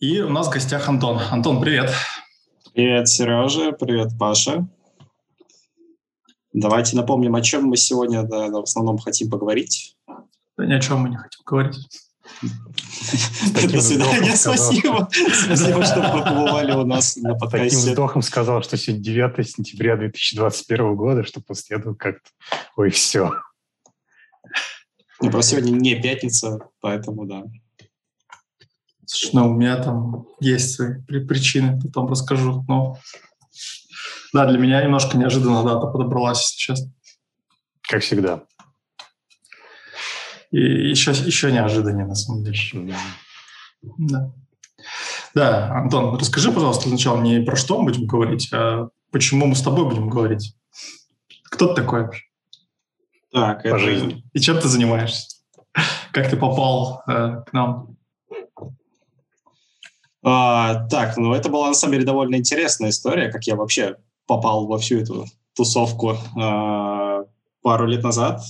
И у нас в гостях Антон. Антон, привет. Привет, Сережа. Привет, Паша. Давайте напомним, о чем мы сегодня да, в основном хотим поговорить. Да ни о чем мы не хотим говорить. До свидания, спасибо. Спасибо, что побывали у нас на подкасте. Таким вздохом сказал, что сегодня 9 сентября 2021 года, что после этого как-то, ой, все. Ну, просто сегодня не пятница, поэтому да. Слушай, ну, у меня там есть свои причины, потом расскажу. Но да, для меня немножко неожиданно дата подобралась, если честно. Как всегда. И еще, еще неожиданнее, на самом деле. Да. Да, Антон, расскажи, пожалуйста, сначала не про что мы будем говорить, а почему мы с тобой будем говорить. Кто ты такой вообще? Так, По это... жизни. И чем ты занимаешься? Как ты попал э, к нам? А, так, ну это была на самом деле довольно интересная история, как я вообще попал во всю эту тусовку а, пару лет назад.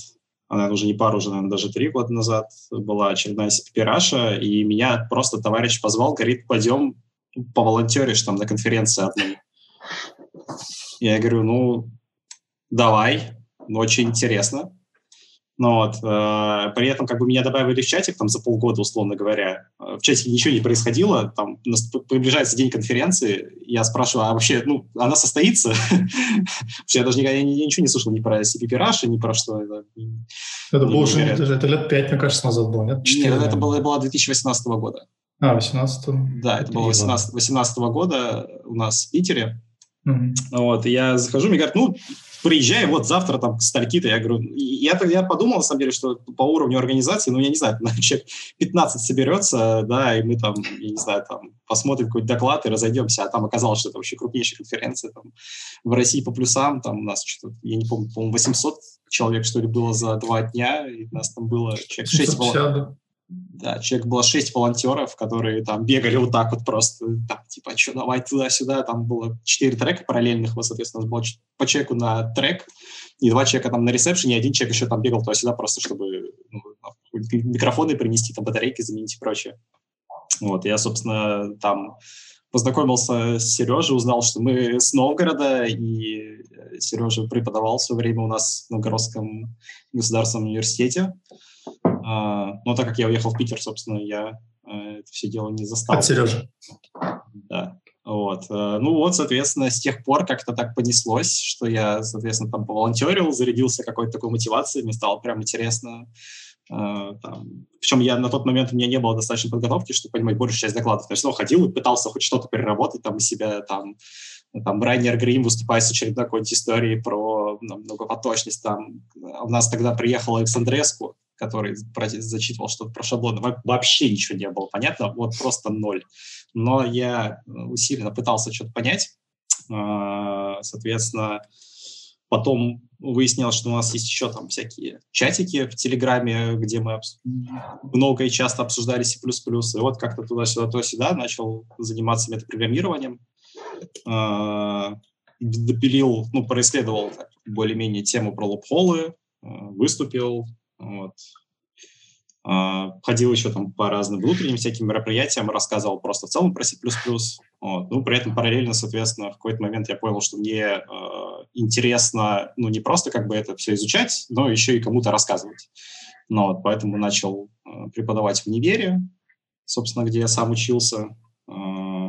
Она уже не пару, уже, наверное, даже три года назад была очередная CPP и меня просто товарищ позвал, говорит, пойдем поволонтеришь там на конференции одной. Я говорю, ну, давай, очень интересно. Но вот, э, при этом как бы меня добавили в чатик там за полгода, условно говоря. Э, в чатике ничего не происходило, там приближается день конференции, я спрашиваю, а вообще, ну, она состоится? Вообще, я даже никогда ничего не слышал ни про CPP Russia, ни про что. Это, было уже, это лет пять, мне кажется, назад было, нет? 4, нет, это было, было 2018 года. А, 18 Да, это было 18, 18 года у нас в Питере. Вот, я захожу, мне говорят, ну, приезжай, вот завтра там к стальки-то. Я говорю, я, я подумал, на самом деле, что по уровню организации, ну, я не знаю, человек 15 соберется, да, и мы там, я не знаю, там, посмотрим какой-то доклад и разойдемся, а там оказалось, что это вообще крупнейшая конференция там, в России по плюсам, там у нас что-то, я не помню, по-моему, 800 человек, что ли, было за два дня, и у нас там было человек 6 волонтеров. Да, человек было шесть волонтеров, которые там бегали вот так вот просто, там, типа, что, давай туда-сюда, там было четыре трека параллельных, вот, соответственно, было по человеку на трек, и два человека там на ресепшене, и один человек еще там бегал туда-сюда просто, чтобы ну, микрофоны принести, там батарейки заменить и прочее. Вот, я, собственно, там познакомился с Сережей, узнал, что мы с Новгорода, и Сережа преподавал все время у нас в Новгородском государственном университете. А, но так как я уехал в Питер, собственно, я э, это все дело не застал. От Сережи. Да. Вот. Э, ну вот, соответственно, с тех пор как-то так понеслось, что я, соответственно, там поволонтерил, зарядился какой-то такой мотивацией, мне стало прям интересно. Э, там. Причем я на тот момент у меня не было достаточной подготовки, чтобы понимать большую часть докладов. То есть, ну, ходил и пытался хоть что-то переработать там из себя, там, там Райнер Грим выступает с очередной какой-то историей про ну, многопоточность. Там. У нас тогда приехал Александреску, который зачитывал что-то про шаблоны. Вообще ничего не было понятно, вот просто ноль. Но я э, усиленно пытался что-то понять. А, соответственно, потом выяснилось, что у нас есть еще там всякие чатики в Телеграме, где мы много и часто обсуждали C++. И вот как-то туда-сюда, то-сюда начал заниматься метапрограммированием. А, допилил, ну, происследовал более-менее тему про лопхолы, выступил, вот. А, ходил еще там по разным внутренним всяким мероприятиям, рассказывал просто в целом про C++. Вот. Ну, при этом параллельно, соответственно, в какой-то момент я понял, что мне э, интересно, ну, не просто как бы это все изучать, но еще и кому-то рассказывать. Ну, вот, поэтому начал э, преподавать в универе, собственно, где я сам учился. Э,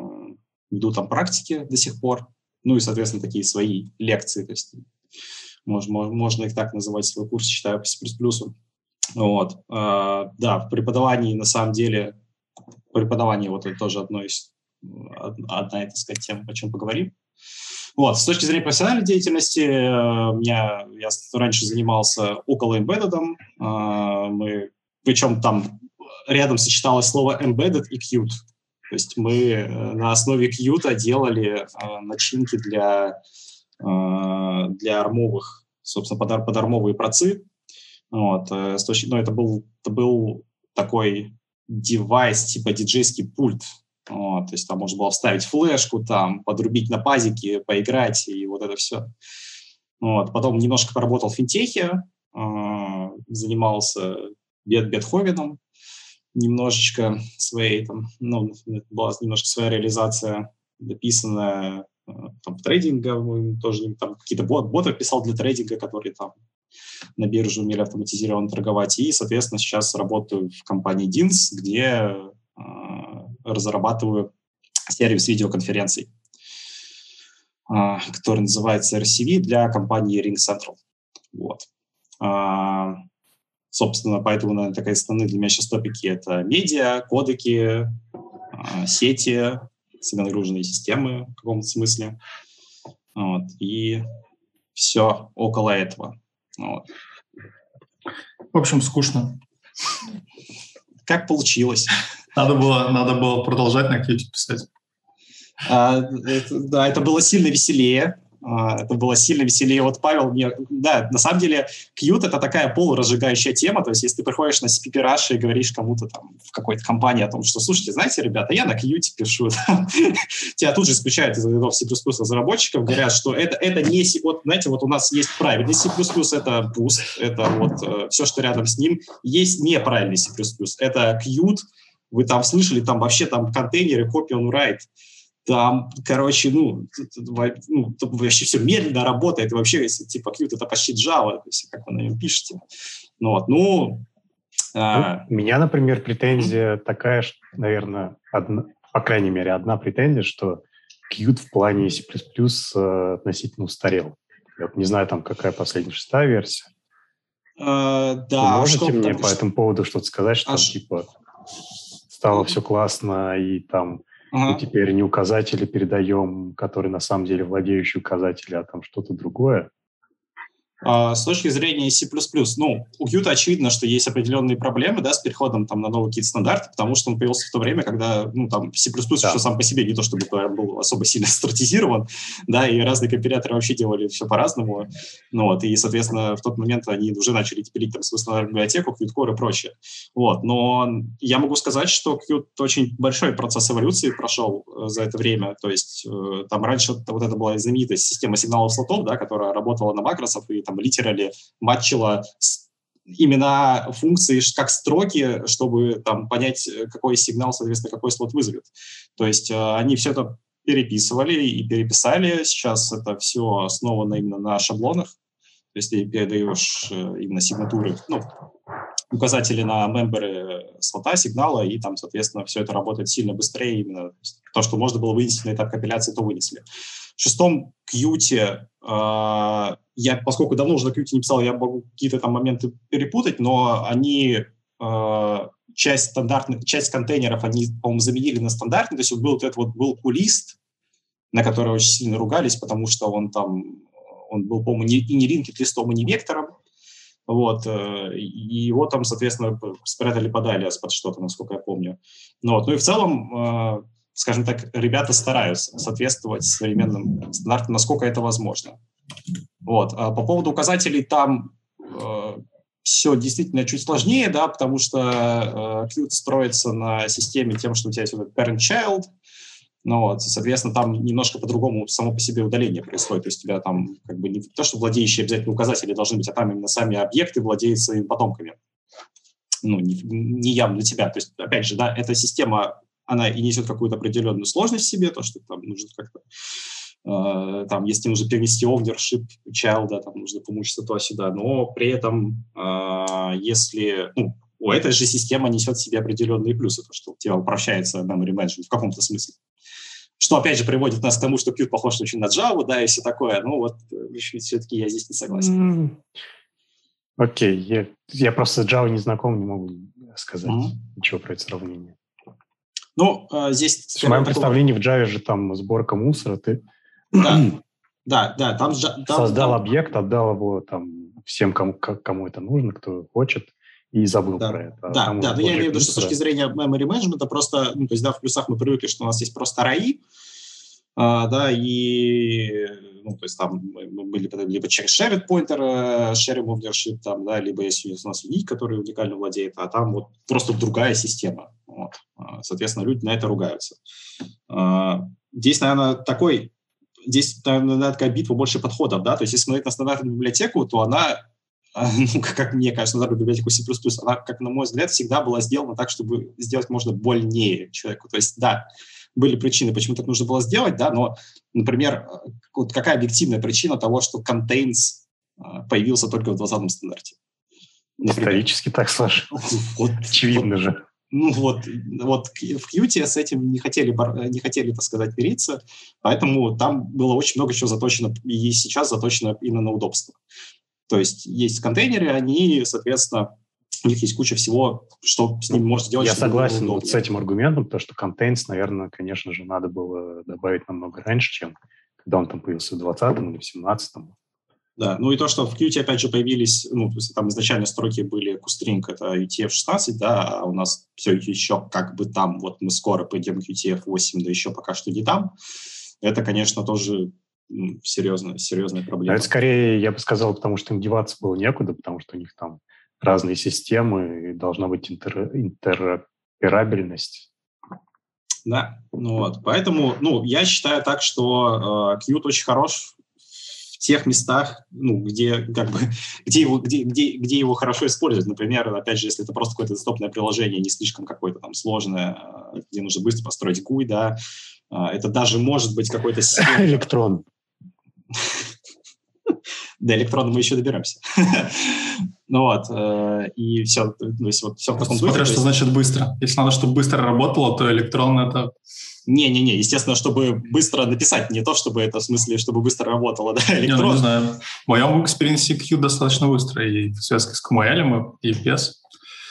веду там практики до сих пор. Ну и, соответственно, такие свои лекции. То есть можно, можно их так называть, свой курс читаю по C++. Вот. А, да, в преподавании, на самом деле, преподавание вот это тоже одно из, одна, так сказать, тем, о чем поговорим. Вот, с точки зрения профессиональной деятельности, э, меня, я раньше занимался около embedded, а, мы, причем там рядом сочеталось слово embedded и Qt. То есть мы э, на основе Qt делали э, начинки для Э, для армовых, собственно, под, под армовые процы. Вот, э, ну, это был, это был такой девайс, типа диджейский пульт. Вот, то есть там можно было вставить флешку, там, подрубить на пазике, поиграть и вот это все. Вот, потом немножко поработал в финтехе, э, занимался Бет Бетховеном, немножечко своей, там, ну, была немножко своя реализация, дописанная э, там, трейдинга, тоже там какие-то бот, боты писал для трейдинга, которые там на бирже умели автоматизированно торговать. И, соответственно, сейчас работаю в компании DINS, где э, разрабатываю сервис видеоконференций, э, который называется RCV для компании Ring Central. Вот. Э, собственно, поэтому, наверное, такие основные для меня сейчас топики — это медиа, кодеки, э, сети, сильногруженные системы в каком-то смысле. Вот. И все около этого. Вот. В общем, скучно. Как получилось. Надо было, надо было продолжать на Qt писать. А, это, да, это было сильно веселее. А, это было сильно веселее. Вот Павел мне... Да, на самом деле, Qt — это такая полуразжигающая тема. То есть, если ты приходишь на спикераш и говоришь кому-то там в какой-то компании о том, что, слушайте, знаете, ребята, я на Qt пишу. Тебя тут же исключают из рядов C++ разработчиков, говорят, что это, это не... Вот, знаете, вот у нас есть правильный C++, это Boost, это вот э, все, что рядом с ним. Есть неправильный C++, это Qt, вы там слышали, там вообще там контейнеры, copy on write там, короче, ну, ну вообще все медленно работает, и вообще, если типа Qt это почти Java, то есть как вы на нем пишете. Ну, вот, ну, а... У меня, например, претензия такая, что, наверное, одна, по крайней мере, одна претензия, что Qt в плане C++ относительно устарел. Я вот не знаю, там какая последняя шестая версия. Uh, да, Вы можете мне по этому поводу что-то сказать, что а там, типа стало все классно и там Ага. Мы теперь не указатели передаем, которые на самом деле владеющие указатели, а там что-то другое. А, с точки зрения C++, ну, у Qt очевидно, что есть определенные проблемы, да, с переходом там на новый какие-то стандарты, потому что он появился в то время, когда, ну, там, C++ да. еще сам по себе не то, чтобы был особо сильно стратизирован, да, и разные компиляторы вообще делали все по-разному, ну, вот, и, соответственно, в тот момент они уже начали пилить там свою библиотеку, Qt Core и прочее, вот, но я могу сказать, что Qt очень большой процесс эволюции прошел э, за это время, то есть э, там раньше вот это была знаменитая система сигналов слотов, да, которая работала на макросах и там литерали матчила имена функции как строки, чтобы там понять, какой сигнал, соответственно, какой слот вызовет. То есть э, они все это переписывали и переписали. Сейчас это все основано именно на шаблонах. То есть ты передаешь э, именно сигнатуры, ну, указатели на мемберы слота, сигнала, и там, соответственно, все это работает сильно быстрее. Именно то, что можно было вынести на этап компиляции, то вынесли. В шестом э, я, поскольку давно уже на Qt не писал, я могу какие-то там моменты перепутать, но они э, часть стандартных, часть контейнеров они, по-моему, заменили на стандартный, то есть вот был вот этот вот был кулист, на который очень сильно ругались, потому что он там, он был, по-моему, не, и не линкит листом, и не вектором, вот, э, и его там, соответственно, спрятали под алиас, под что-то, насколько я помню. Ну, вот, ну и в целом, э, скажем так, ребята стараются соответствовать современным стандартам, насколько это возможно. Вот. А по поводу указателей там э, все действительно чуть сложнее, да, потому что э, Qt строится на системе тем, что у тебя есть parent-child, ну, вот, соответственно, там немножко по-другому само по себе удаление происходит. То есть у тебя там как бы не то, что владеющие обязательно указатели должны быть, а там именно сами объекты владеют своими потомками. Ну, не, не явно для тебя. То есть, опять же, да, эта система, она и несет какую-то определенную сложность в себе, то, что там нужно как-то Э, там, если нужно перенести ownership child, да, там нужно помучиться туда-сюда, но при этом, э, если, ну, у этой же системы несет в себе определенные плюсы, то, что у тебя упрощается memory management в каком-то смысле. Что, опять же, приводит нас к тому, что Qt похож очень на Java, да, и все такое. Ну, вот, все-таки я здесь не согласен. Окей, okay. я, я просто с Java не знаком, не могу сказать mm-hmm. ничего про это сравнение. Ну, э, здесь... В моем такого... представлении в Java же там сборка мусора, ты да, да, да. Там, там, Создал там... объект, отдал его там всем, кому, кому это нужно, кто хочет, и забыл да. про это. А да, да, но я имею в виду, что с точки зрения memory management, просто, ну, то есть, да, в плюсах мы привыкли, что у нас есть просто RAI, а, да, и, ну, то есть там мы были либо через shared pointer, sharing ownership, там, да, либо если у нас unique, который уникально владеет, а там вот просто другая система. Вот. А, соответственно, люди на это ругаются. А, здесь, наверное, такой здесь, наверное, такая битва больше подходов, да, то есть если смотреть на стандартную библиотеку, то она ну, как мне кажется, на библиотеку C++, она, как на мой взгляд, всегда была сделана так, чтобы сделать можно больнее человеку. То есть, да, были причины, почему так нужно было сделать, да, но, например, вот какая объективная причина того, что contains а, появился только в 20-м стандарте? Например. Исторически так сложилось. Вот, Очевидно вот, же. Ну вот, вот в Qt с этим не хотели, не хотели, так сказать, мириться, поэтому там было очень много чего заточено, и сейчас заточено именно на удобство. То есть есть контейнеры, они, соответственно, у них есть куча всего, что с ними можно сделать. Я согласен вот с этим аргументом, потому что contains, наверное, конечно же, надо было добавить намного раньше, чем когда он там появился в 20-м или в 17-м. Да, ну и то, что в Qt, опять же, появились, ну, то есть там изначально строки были кустринг, это UTF-16, да, а у нас все еще как бы там, вот мы скоро пойдем UTF-8, да еще пока что не там. Это, конечно, тоже серьезная, серьезная проблема. это скорее, я бы сказал, потому что им деваться было некуда, потому что у них там разные системы, и должна быть интер, интероперабельность. Да, ну вот, поэтому, ну, я считаю так, что э, Qt очень хорош в тех местах, ну, где, как бы, где его, где, где, где его хорошо использовать. Например, опять же, если это просто какое-то десктопное приложение, не слишком какое-то там сложное, э, где нужно быстро построить GUI, да, э, это даже может быть какой-то... Электрон. До электрона мы еще доберемся. ну вот, э, и все, то есть вот все в таком Смотря что значит быстро. Если надо, чтобы быстро работало, то электрон это... Не-не-не, естественно, чтобы быстро написать, не то, чтобы это в смысле, чтобы быстро работало, да, электрон. Не, ну, не знаю. В моем experience е Qt достаточно быстро, и в связке с QML и без.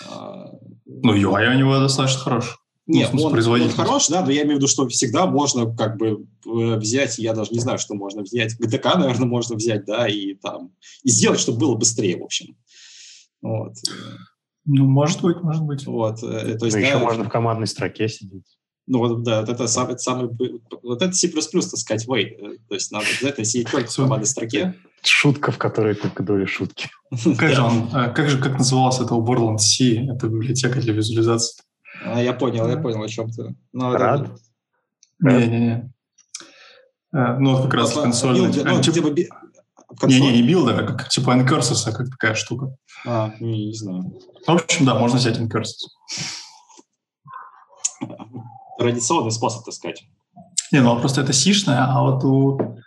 А, ну, UI у него достаточно хороший. Нет, ну, он, он хорош, да, но я имею в виду, что всегда можно как бы э, взять, я даже не знаю, что можно взять, ГТК, наверное, можно взять, да, и там, и сделать, чтобы было быстрее, в общем. Вот. Ну, может быть, может быть. Вот, э, то есть, ну, да, еще можно в командной строке сидеть. Ну, вот, да, вот это самый, самый, вот это C++, так сказать, way. Э, то есть надо обязательно сидеть только в командной строке. Шутка, в которой только доля шутки. Как же он, как же, как называлась это Borderland C, это библиотека для визуализации? А, я понял, я понял, о чем ты. Ну, Рад? Не-не-не. Э, ну, вот как раз консоль. Ну, типа, Не-не, не билда, а как типа Incursus, а как такая штука. А, не, не знаю. В общем, да, можно взять Incursus. Традиционный способ, так сказать. Не, ну просто это сишная, а вот у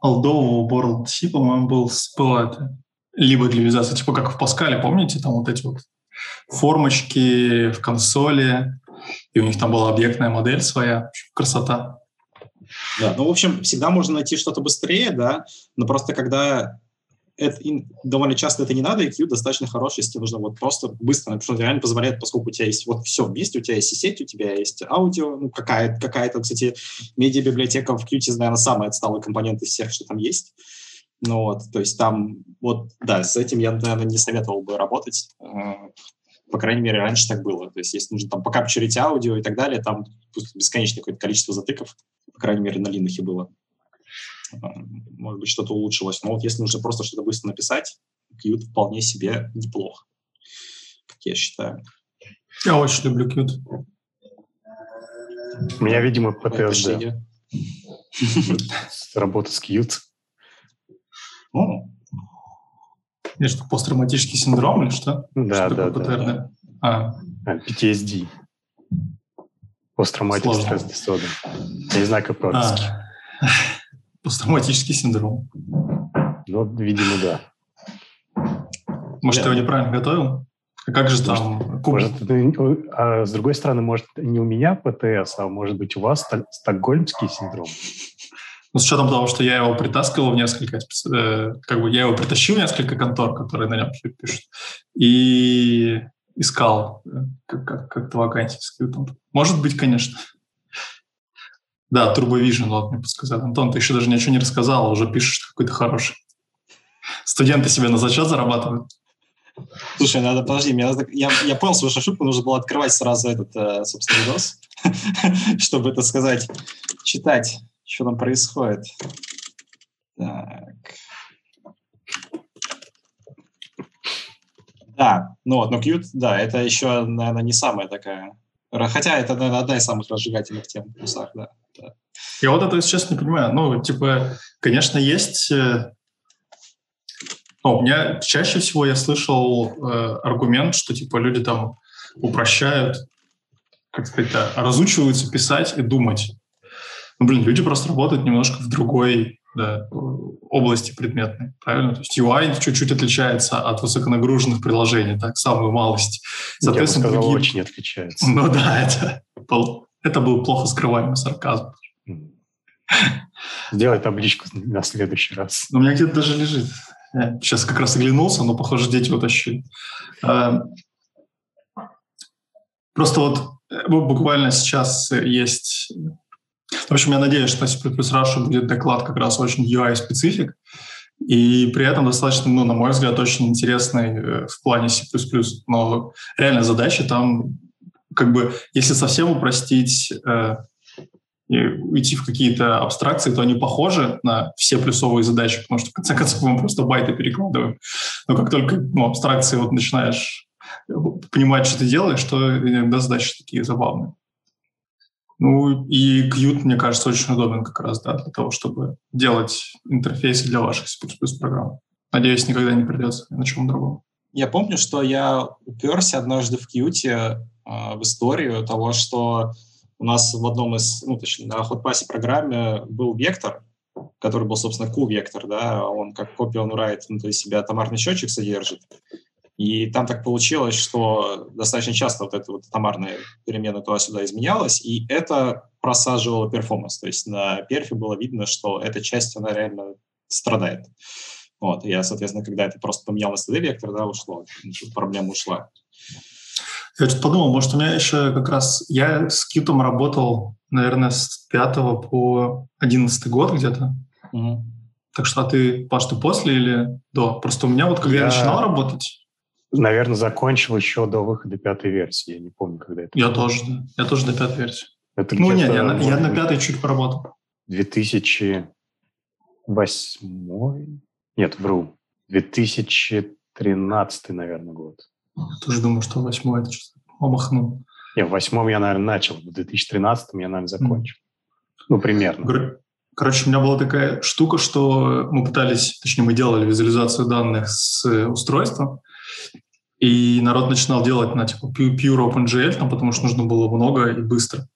олдового World C, по-моему, был, было это либо для визации, типа как в Паскале, помните, там вот эти вот формочки в консоли, и у них там была объектная модель своя. Красота. Да, ну, в общем, всегда можно найти что-то быстрее, да, но просто когда это, довольно часто это не надо, и Q достаточно хороший, если тебе нужно вот просто быстро, потому что реально позволяет, поскольку у тебя есть вот все вместе, у тебя есть и сеть, у тебя есть аудио, ну, какая-то, какая-то кстати, медиабиблиотека в Qt, наверное, самый отсталый компонент из всех, что там есть. Ну вот, то есть там, вот, да, с этим я, наверное, не советовал бы работать. Э, по крайней мере, раньше так было. То есть если нужно там покапчурить аудио и так далее, там бесконечное какое-то количество затыков, по крайней мере, на Linux было. Э, может быть, что-то улучшилось. Но вот если нужно просто что-то быстро написать, Qt вполне себе неплохо, как я считаю. Я очень люблю Qt. У меня, видимо, PTSD. Работа с Qt. Ну, или что, посттравматический синдром или что? Да, что да, да, да. А. PTSD. Посттравматический стресс диссода. Я не знаю, как по-русски. А. Посттравматический синдром. Ну, видимо, да. Может, я его неправильно готовил? А как же там? Может, а с другой стороны, может, не у меня ПТС, а может быть, у вас стокгольмский синдром? Ну, с учетом того, что я его притаскивал в несколько, э, как бы я его притащил в несколько контор, которые на нем пишут, и искал э, как, как, как-то вакансии с. Может быть, конечно. Да, Vision, вот мне подсказал. Антон, ты еще даже ничего не рассказал, а уже пишешь какой-то хороший. Студенты себе на зачет зарабатывают. Слушай, надо, подожди, я, я, я понял свою ошибку, нужно было открывать сразу этот, э, собственно, видос, чтобы, это сказать, читать что там происходит? Так. Да, ну вот, но Qt, да, это еще, наверное, не самая такая... Хотя это, наверное, одна из самых разжигательных тем в плюсах, да. да. Я вот это, если честно, не понимаю. Ну, типа, конечно, есть... Э, О, у меня чаще всего я слышал э, аргумент, что типа люди там упрощают, как сказать, да, разучиваются писать и думать. Ну, блин, люди просто работают немножко в другой да, области предметной, правильно? То есть UI чуть-чуть отличается от высоконагруженных приложений, так, самую малость. Соответственно, Я бы сказал, другие... очень отличается. Ну да, это был, это был плохо скрываемый сарказм. Сделай табличку на следующий раз. У меня где-то даже лежит. Я сейчас как раз оглянулся, но, похоже, дети утащили. Просто вот э, буквально сейчас есть в общем, я надеюсь, что C++ Russia будет доклад как раз очень UI-специфик, и при этом достаточно, ну, на мой взгляд, очень интересный э, в плане C++. Но реально задача там, как бы, если совсем упростить э, и уйти в какие-то абстракции, то они похожи на все плюсовые задачи, потому что, в конце концов, мы просто байты перекладываем. Но как только ну, абстракции вот начинаешь понимать, что ты делаешь, то иногда задачи такие забавные. Ну и Qt, мне кажется, очень удобен как раз да, для того, чтобы делать интерфейсы для ваших C++ программ. Надеюсь, никогда не придется на чем другом. Я помню, что я уперся однажды в Qt э, в историю того, что у нас в одном из, ну, точнее, на HotPass программе был вектор, который был, собственно, Q-вектор, да, он как copy on write внутри себя томарный счетчик содержит. И там так получилось, что достаточно часто вот эта вот томарная перемена туда-сюда изменялась, и это просаживало перформанс. То есть на перфе было видно, что эта часть, она реально страдает. Вот, я, соответственно, когда это просто поменял на std-вектор, да, ушло, проблема ушла. Я что-то подумал, может, у меня еще как раз... Я с Китом работал, наверное, с 5 по 11 год где-то. Угу. Так что а ты, Паш, ты после или до? Просто у меня вот, когда я, я начинал работать, Наверное, закончил еще до выхода пятой версии. Я не помню, когда это. Я было. тоже, да. Я тоже до пятой версии. Это ну, нет, я, на, я на пятой чуть поработал. 2008? Нет, вру. 2013, наверное, год. Я тоже думаю, что восьмой это что-то омахнул. Нет, в восьмом я, наверное, начал. В 2013 я, наверное, закончил. Mm. Ну, примерно. Короче, у меня была такая штука, что мы пытались, точнее, мы делали визуализацию данных с устройства, и народ начинал делать на типа pure OpenGL, там, потому что нужно было много и быстро.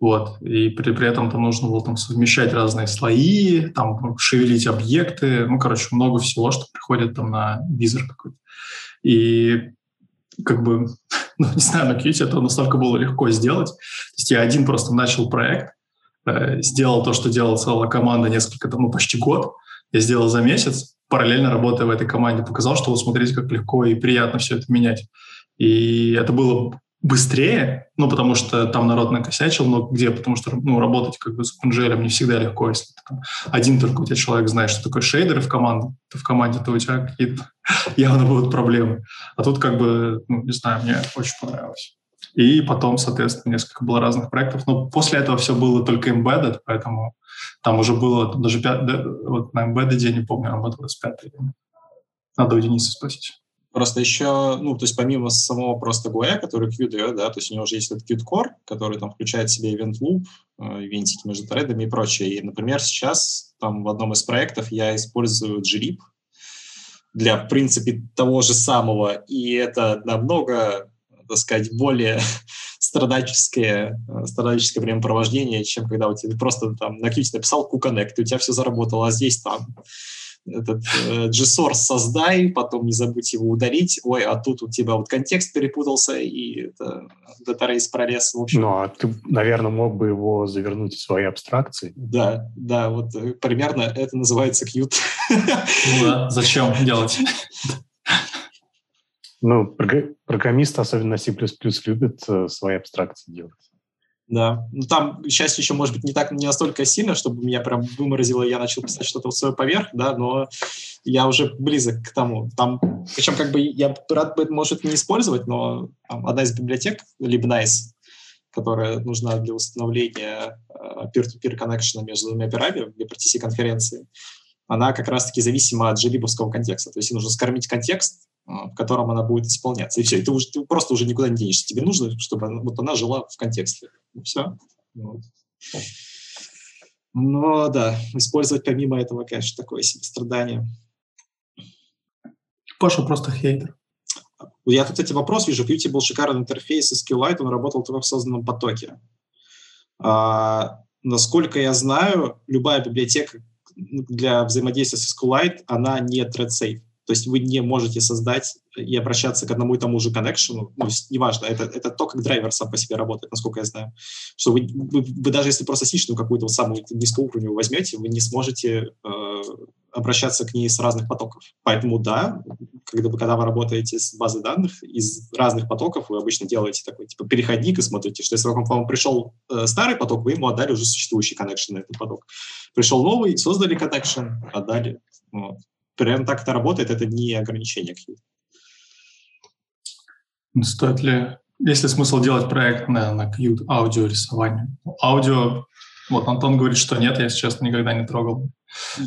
Вот. И при, при этом там нужно было там, совмещать разные слои, там, шевелить объекты, ну, короче, много всего, что приходит там на визор какой-то. И как бы, ну, не знаю, на Qt это настолько было легко сделать. То есть я один просто начал проект, э, сделал то, что делала целая команда несколько, там, ну, почти год. Я сделал за месяц, параллельно работая в этой команде, показал, что вот смотрите, как легко и приятно все это менять. И это было быстрее, ну, потому что там народ накосячил, но где? Потому что, ну, работать как бы с OpenGL не всегда легко, если ты там один только у тебя человек знает, что такое шейдеры в команде, ты в команде, то у тебя какие-то явно будут проблемы. А тут как бы, ну, не знаю, мне очень понравилось. И потом, соответственно, несколько было разных проектов. Но после этого все было только embedded, поэтому там уже было даже пят, да, вот на embedded, не помню, работало с пятой. Надо у Дениса спросить. Просто еще, ну, то есть помимо самого просто GUI, который Q дает, да, то есть у него уже есть этот Qt Core, который там включает в себе event loop, э, ивентики между тредами и прочее. И, например, сейчас там в одном из проектов я использую glib для, в принципе, того же самого, и это намного так сказать, более страдальческое, э, страдальческое времяпровождение, чем когда у тебя просто там на Qt написал QConnect, и у тебя все заработало, а здесь там этот э, GSource создай, потом не забудь его удалить, ой, а тут у тебя вот контекст перепутался, и это датарейс пролез. В общем. Ну, а ты, наверное, мог бы его завернуть в свои абстракции. Да, да, вот э, примерно это называется Qt. Ну да, зачем делать? Ну, программисты, особенно C++, любят э, свои абстракции делать. Да. Ну, там, к счастью, еще, может быть, не так, не настолько сильно, чтобы меня прям выморозило, я начал писать что-то в свое поверх, да, но я уже близок к тому. Там, причем, как бы, я рад бы, может, не использовать, но там, одна из библиотек, Libnice, которая нужна для установления uh, peer-to-peer connection между двумя операми для PRTC-конференции, она как раз-таки зависима от джелибовского контекста. То есть нужно скормить контекст, в котором она будет исполняться. И все, и ты, уже, ты просто уже никуда не денешься. Тебе нужно, чтобы она, вот она жила в контексте. И все. Вот. Но да, использовать помимо этого, конечно, такое себе страдание. Паша просто хейтер. Я тут, кстати, вопрос вижу. Qt был шикарный интерфейс из SQLite, он работал только в созданном потоке. А, насколько я знаю, любая библиотека для взаимодействия с SQLite, она не thread safe. То есть вы не можете создать и обращаться к одному и тому же коннекшену, ну, неважно, это, это то, как драйвер сам по себе работает, насколько я знаю. Что вы, вы, вы даже если просто сишную какую-то вот самую низкоуровневую возьмете, вы не сможете э, обращаться к ней с разных потоков. Поэтому да, когда, когда вы работаете с базой данных из разных потоков, вы обычно делаете такой типа переходник и смотрите, что если вам, вам пришел э, старый поток, вы ему отдали уже существующий коннекшн на этот поток. Пришел новый, создали коннекшн, отдали. Вот. Прям так это работает, это не ограничение какие-то. Стоит ли, есть ли смысл делать проект на, на Qt аудио рисованию? Аудио, вот Антон говорит, что нет, я, если честно, никогда не трогал.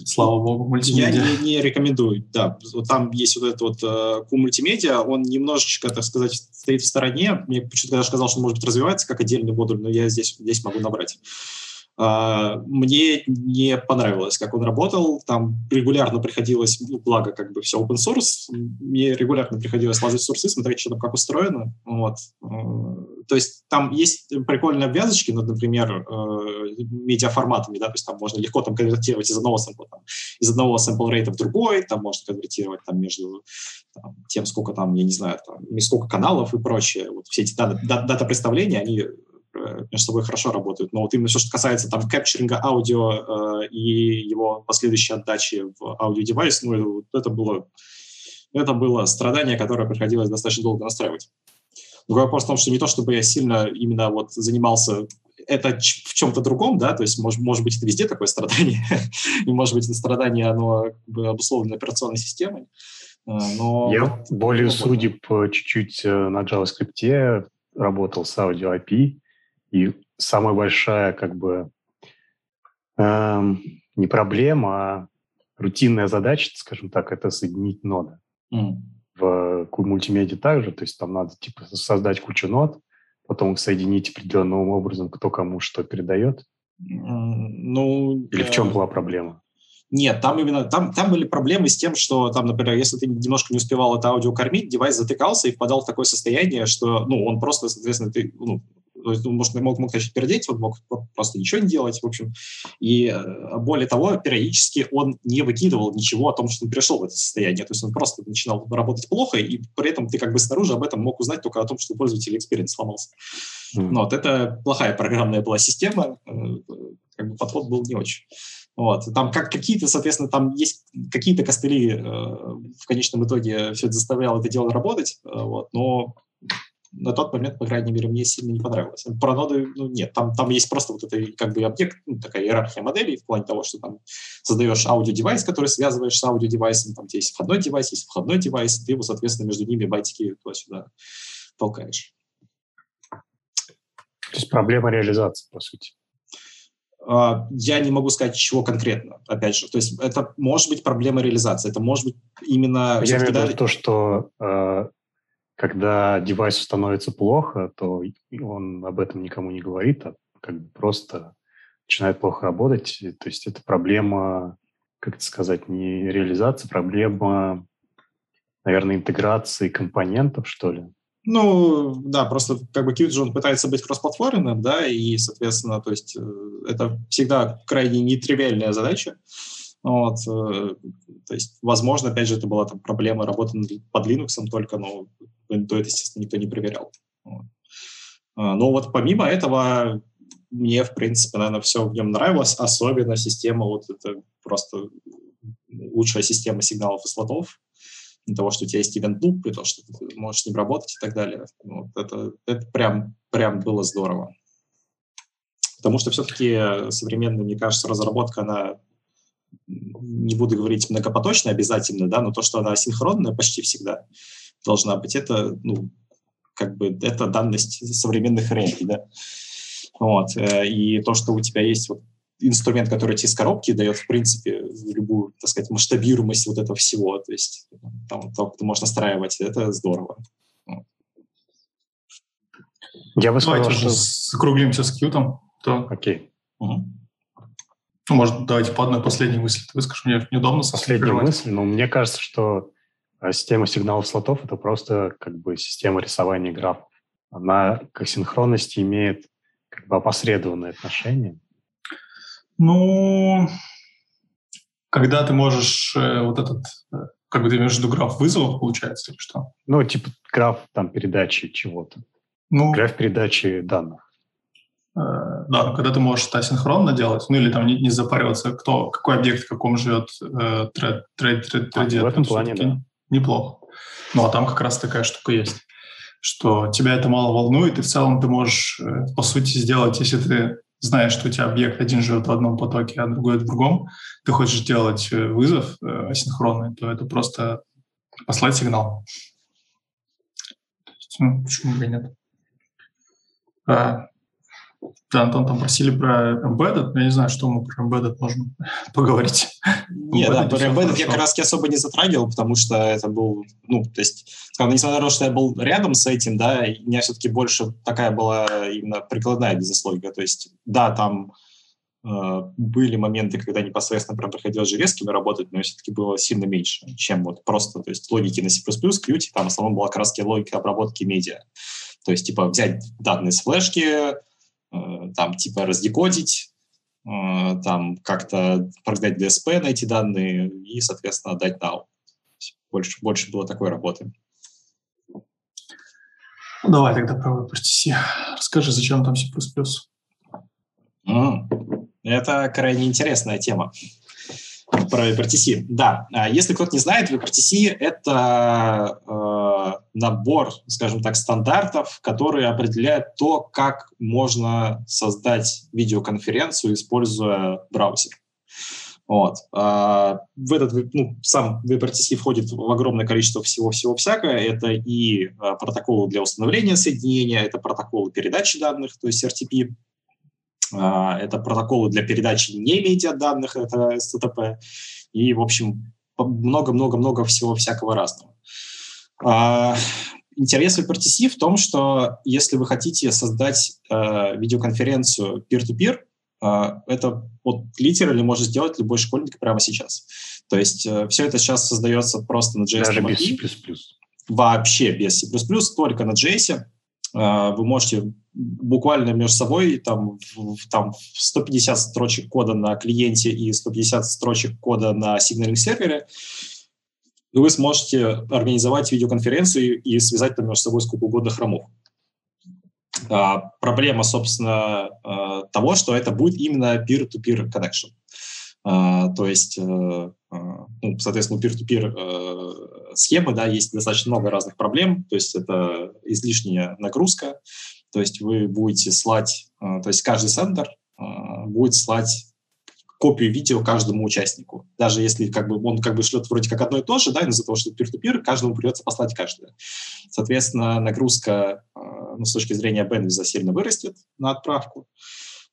Слава богу, мультимедиа. Я не, не рекомендую, да. Вот там есть вот этот вот uh, мультимедиа, он немножечко, так сказать, стоит в стороне. Мне почему-то даже сказал, что может быть развивается как отдельный модуль, но я здесь, здесь могу набрать. А, мне не понравилось, как он работал. Там регулярно приходилось, ну, благо, как бы все open source, мне регулярно приходилось лазать в сурсы, смотреть, что там как устроено. Вот. То есть там есть прикольные обвязочки над, например, э, медиаформатами, да, то есть там можно легко там конвертировать из одного сэмпла, там, из одного sample рейта в другой, там можно конвертировать там между там, тем, сколько там, я не знаю, там, сколько каналов и прочее. Вот все эти дата, дата представления, они между собой хорошо работают. Но вот именно все, что касается там капчеринга аудио э, и его последующей отдачи в аудиодевайс, ну, это было, это было страдание, которое приходилось достаточно долго настраивать. Другой вопрос в том, что не то, чтобы я сильно именно вот занимался это в чем-то другом, да, то есть, может, может быть, это везде такое страдание, и, может быть, это страдание, оно как бы обусловлено операционной системой, э, но... Я более судеб чуть-чуть на JavaScript работал с аудио API, и самая большая, как бы, эм, не проблема, а рутинная задача, скажем так, это соединить ноды. Mm. В мультимедиа также, то есть там надо типа создать кучу нод, потом их соединить определенным образом, кто кому что передает. Ну, Или в чем была проблема? Нет, там именно там, там были проблемы с тем, что там, например, если ты немножко не успевал это аудио кормить, девайс затыкался и впадал в такое состояние, что, ну, он просто, соответственно, ты, ну, то есть, может, мог, мог конечно, пердеть, он мог просто ничего не делать, в общем. И э, более того, периодически он не выкидывал ничего о том, что он пришел в это состояние. То есть он просто начинал работать плохо, и при этом ты как бы снаружи об этом мог узнать только о том, что пользователя experience сломался. Мм. Ну, вот это плохая программная была система, э, как бы подход был не очень. Вот. Там как какие-то, соответственно, там есть какие-то костыли э, в конечном итоге все это заставляло это дело работать, э, вот, но на тот момент, по крайней мере, мне сильно не понравилось. Про ноды, ну, нет, там, там есть просто вот это как бы объект, ну, такая иерархия моделей в плане того, что там создаешь аудиодевайс, который связываешь с аудиодевайсом, там есть входной девайс, есть входной девайс, ты его, соответственно, между ними байтики туда-сюда толкаешь. То есть проблема реализации, по сути. А, я не могу сказать, чего конкретно, опять же. То есть это может быть проблема реализации, это может быть именно... Я имею в виду то, что э, когда девайсу становится плохо, то он об этом никому не говорит, а как бы просто начинает плохо работать. То есть это проблема, как это сказать, не реализация, проблема, наверное, интеграции компонентов, что ли. Ну, да, просто как бы Qt же он пытается быть кроссплатформенным, да, и, соответственно, то есть э, это всегда крайне нетривиальная задача. Вот, э, то есть, возможно, опять же, это была там проблема работы под Linux только, но то это, естественно, никто не проверял. А, но вот помимо этого, мне, в принципе, наверное, все в нем нравилось, особенно система, вот это просто лучшая система сигналов и слотов, того, что у тебя есть event loop, и то, что ты можешь с ним работать и так далее. Вот это, это прям, прям было здорово. Потому что все-таки современная, мне кажется, разработка, она, не буду говорить многопоточная обязательно, да, но то, что она синхронная почти всегда, должна быть. Это, ну, как бы, это данность современных релей, да. Вот. Э, и то, что у тебя есть вот инструмент, который тебе из коробки дает, в принципе, любую, так сказать, масштабируемость вот этого всего. То есть там то, ты можешь настраивать, это здорово. Я бы сказал, что... закруглимся с кьютом. То... Окей. Угу. Может, давайте по одной последней мысли ты выскажешь. Мне неудобно Последняя мысль, но мне кажется, что А система сигналов слотов — это просто как бы система рисования графов. Она к синхронности имеет как бы опосредованное отношение. Ну, когда ты можешь э, вот этот, э, как бы ты имеешь в виду граф вызовов, получается, или что? Ну, типа граф там передачи чего-то. Ну, граф передачи данных. Э, да, ну, когда ты можешь это асинхронно делать, ну или там не, не запариваться, кто, какой объект в каком живет э, тред, тред, тред, а, в этом плане, да. Неплохо. Ну, а там как раз такая штука есть, что тебя это мало волнует, и в целом ты можешь, э, по сути, сделать, если ты знаешь, что у тебя объект один живет в одном потоке, а другой в другом, ты хочешь сделать э, вызов асинхронный, то это просто послать сигнал. Ну, почему бы и нет? А, да, Антон, там просили про embedded. Я не знаю, что мы про embedded можем поговорить. Нет, да, про embedded я как раз особо не затрагивал, потому что это был, ну, то есть, скажем, несмотря на то, что я был рядом с этим, да, у меня все-таки больше такая была именно прикладная бизнес-логика. То есть, да, там э, были моменты, когда непосредственно прям приходилось железками работать, но все-таки было сильно меньше, чем вот просто, то есть, логики на C++, Qt, там в основном была как раз логика обработки медиа. То есть, типа, взять данные с флешки, там типа раздекодить, э, там как-то прогнать DSP на эти данные и, соответственно, отдать now. Больше, больше было такой работы. Ну, давай тогда про WebRTC. Расскажи, зачем там C++? Mm. Это крайне интересная тема про WebRTC. Да, а если кто-то не знает, WebRTC — это э, набор, скажем так, стандартов, которые определяют то, как можно создать видеоконференцию, используя браузер. Вот. А в этот, ну, сам WebRTC входит в огромное количество всего-всего всякое. Это и а, протоколы для установления соединения, это протоколы передачи данных, то есть RTP, а, это протоколы для передачи не медиаданных, это STTP, и, в общем, много-много-много всего всякого разного. А, интерес WebRTC в том, что если вы хотите создать э, видеоконференцию peer-to-peer, э, это вот литерально может сделать любой школьник прямо сейчас. То есть э, все это сейчас создается просто на JS. Даже без C++. Вообще без C++, только на JS. Э, вы можете буквально между собой там, в, там 150 строчек кода на клиенте и 150 строчек кода на сигнальном сервере, вы сможете организовать видеоконференцию и связать там между собой сколько угодно хромов. А, проблема, собственно, а, того, что это будет именно peer-to-peer connection. А, то есть, а, ну, соответственно, peer-to-peer схемы да, есть достаточно много разных проблем. То есть это излишняя нагрузка, то есть вы будете слать, э, то есть каждый сендер э, будет слать копию видео каждому участнику. Даже если как бы, он как бы шлет вроде как одно и то же, да, из-за того, что peer-to-peer, каждому придется послать каждое. Соответственно, нагрузка э, ну, с точки зрения bandwidth а сильно вырастет на отправку.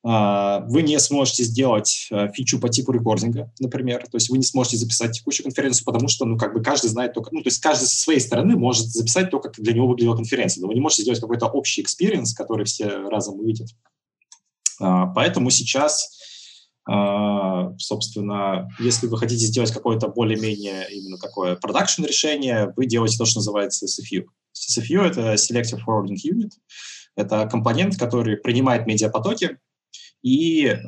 А, вы не сможете сделать э, фичу по типу recording а, например. То есть вы не сможете записать текущую конференцию, потому что, ну, как бы каждый знает только... Ну, то есть каждый со своей стороны может записать то, как для него выглядела конференция. Но вы не можете сделать какой-то общий experience, который все разом увидят. А, поэтому сейчас, собственно, если вы хотите сделать какое-то более-менее именно такое продакшн решение, вы делаете то, что называется SFU. SFU — это Selective Forwarding Unit. Это компонент, который принимает медиапотоки, и э,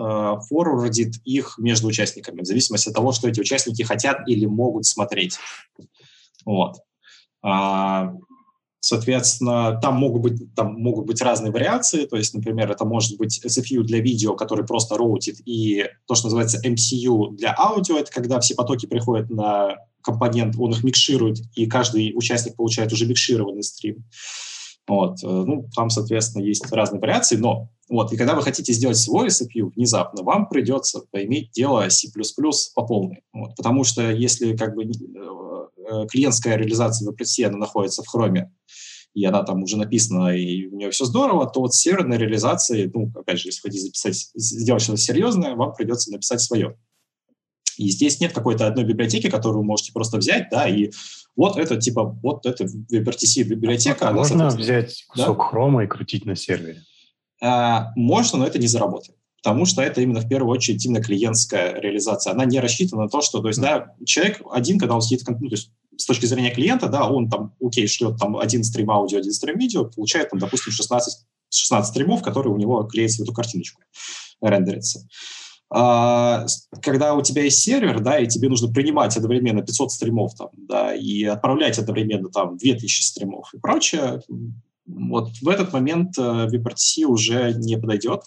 форвардит их между участниками, в зависимости от того, что эти участники хотят или могут смотреть. Вот. А, соответственно, там могут, быть, там могут быть разные вариации, то есть, например, это может быть SFU для видео, который просто роутит, и то, что называется MCU для аудио, это когда все потоки приходят на компонент, он их микширует, и каждый участник получает уже микшированный стрим. Вот. Э, ну, там, соответственно, есть разные вариации, но вот, и когда вы хотите сделать свой CPU внезапно, вам придется поиметь дело C++ по полной. Вот, потому что если как бы э, клиентская реализация WebRTC, она находится в хроме, и она там уже написана, и у нее все здорово, то вот серверной реализацией, ну, опять же, если хотите записать, сделать что-то серьезное, вам придется написать свое. И здесь нет какой-то одной библиотеки, которую вы можете просто взять, да, и вот это типа, вот это WebRTC библиотека. А можно взять кусок да? хрома и крутить на сервере? А, можно, но это не заработает. Потому что это именно в первую очередь именно клиентская реализация. Она не рассчитана на то, что, то есть, да, человек один, когда он сидит, ну, то есть с точки зрения клиента, да, он там, окей, шлет там один стрим аудио, один стрим видео, получает там, допустим, 16, 16 стримов, которые у него клеятся в эту картиночку, рендерится. А, когда у тебя есть сервер, да, и тебе нужно принимать одновременно 500 стримов там, да, и отправлять одновременно там 2000 стримов и прочее, вот в этот момент э, уже не подойдет,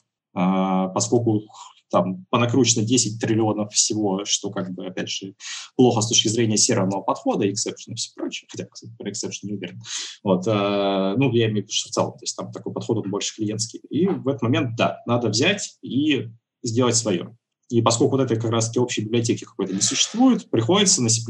поскольку там понакручено 10 триллионов всего, что как бы, опять же, плохо с точки зрения серверного подхода, exception и все прочее, хотя, кстати, про exception не уверен. Вот, э, ну, я имею в виду, что в целом, то есть там такой подход, он больше клиентский. И в этот момент, да, надо взять и сделать свое. И поскольку вот этой как раз общей библиотеки какой-то не существует, приходится на C++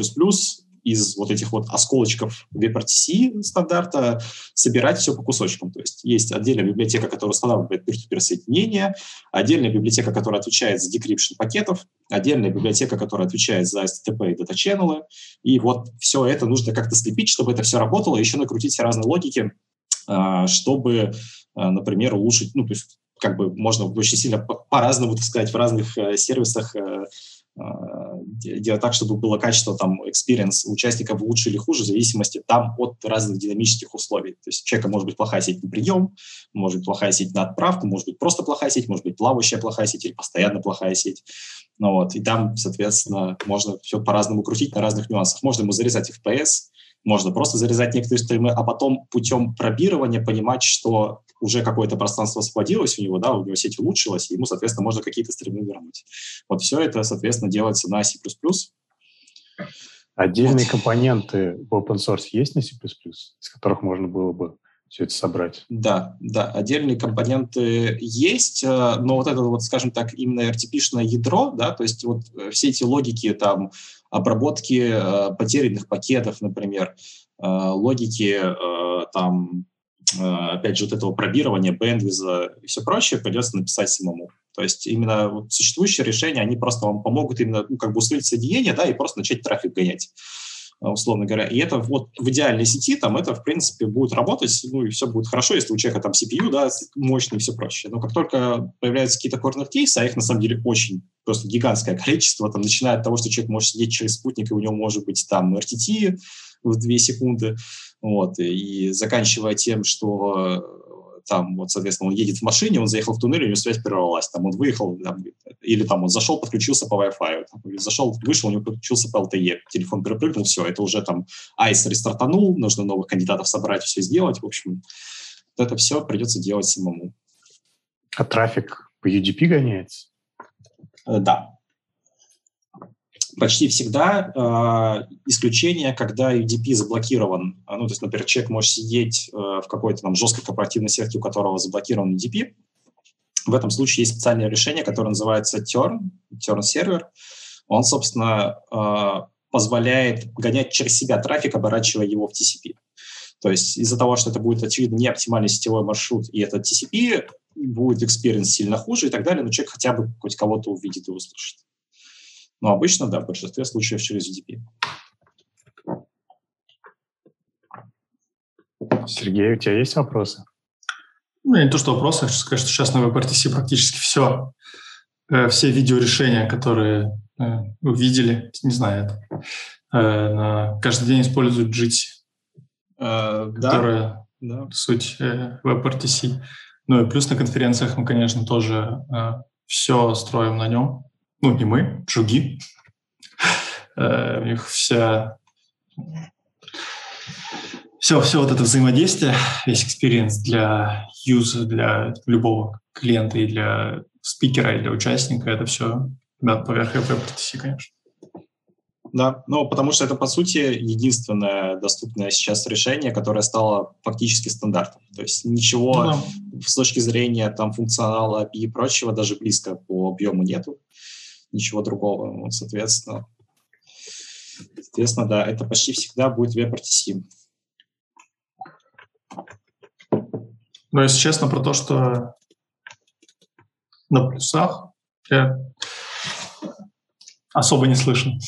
из вот этих вот осколочков WebRTC стандарта собирать все по кусочкам. То есть есть отдельная библиотека, которая устанавливает peer-to-peer соединения, отдельная библиотека, которая отвечает за decryption пакетов, отдельная библиотека, которая отвечает за HTTP и дата-ченнелы. И вот все это нужно как-то слепить, чтобы это все работало, еще накрутить все разные логики, а, чтобы, а, например, улучшить, ну, то есть как бы можно очень сильно по-разному, так сказать, в разных э, сервисах э, делать так, чтобы было качество там experience участников лучше или хуже, в зависимости там от разных динамических условий. То есть у человека может быть плохая сеть на прием, может быть плохая сеть на отправку, может быть просто плохая сеть, может быть плавающая плохая сеть или постоянно плохая сеть. Ну вот, и там, соответственно, можно все по-разному крутить на разных нюансах. Можно ему зарезать FPS, можно просто зарезать некоторые стримы, а потом путем пробирования понимать, что уже какое-то пространство освободилось у него, да, у него сеть улучшилась, и ему, соответственно, можно какие-то стримы вернуть. Вот все это, соответственно, делается на C++. Отдельные вот. компоненты в open source есть на C++, из которых можно было бы все это собрать. Да, да, отдельные компоненты есть, э, но вот это вот, скажем так, именно RTP-шное ядро, да, то есть вот э, все эти логики там обработки э, потерянных пакетов, например, э, логики э, там опять же, вот этого пробирования, бендвиза и все прочее придется написать самому. То есть именно вот существующие решения, они просто вам помогут именно ну, как бы устроить соединение, да, и просто начать трафик гонять. Э, условно говоря. И это вот в идеальной сети, там это, в принципе, будет работать, ну, и все будет хорошо, если у человека там CPU, да, мощный и все прочее. Но как только появляются какие-то корнер кейсы, а их на самом деле очень просто гигантское количество, там, начиная от того, что человек может сидеть через спутник, и у него может быть там RTT в 2 секунды, вот, и заканчивая тем, что там, вот, соответственно, он едет в машине, он заехал в туннель, у него связь прервалась, там, он выехал, там, или там он зашел, подключился по Wi-Fi, там, зашел, вышел, у него подключился по LTE, телефон перепрыгнул, все, это уже там айс рестартанул, нужно новых кандидатов собрать, все сделать, в общем, это все придется делать самому. А трафик по UDP гоняется? Э, да, почти всегда э, исключение, когда UDP заблокирован. Ну, то есть, например, человек может сидеть э, в какой-то там жесткой корпоративной сетке, у которого заблокирован UDP. В этом случае есть специальное решение, которое называется Turn, Turn сервер. Он, собственно, э, позволяет гонять через себя трафик, оборачивая его в TCP. То есть из-за того, что это будет, очевидно, не оптимальный сетевой маршрут, и этот TCP, будет experience сильно хуже и так далее, но человек хотя бы хоть кого-то увидит и услышит. Но обычно, да, в большинстве случаев через UDP. Сергей, у тебя есть вопросы? Ну, не то, что вопросы, хочу сказать, что сейчас на WebRTC практически все, э, все видеорешения, которые э, вы видели, не знаю, это, э, каждый день используют Jitsi, uh, которая да. суть WebRTC. Ну и плюс на конференциях мы, конечно, тоже все строим на нем ну не мы, JUG и, э, у них вся все, все вот это взаимодействие, весь experience для юзера, для любого клиента и для спикера, и для участника, это все да, поверх WebRTC, конечно. Да, ну, потому что это, по сути, единственное доступное сейчас решение, которое стало фактически стандартом. То есть ничего ну, да. с точки зрения там, функционала API и прочего даже близко по объему нету ничего другого. Вот, соответственно, соответственно, да, это почти всегда будет WebRTC. Но если честно, про то, что на плюсах я особо не слышен.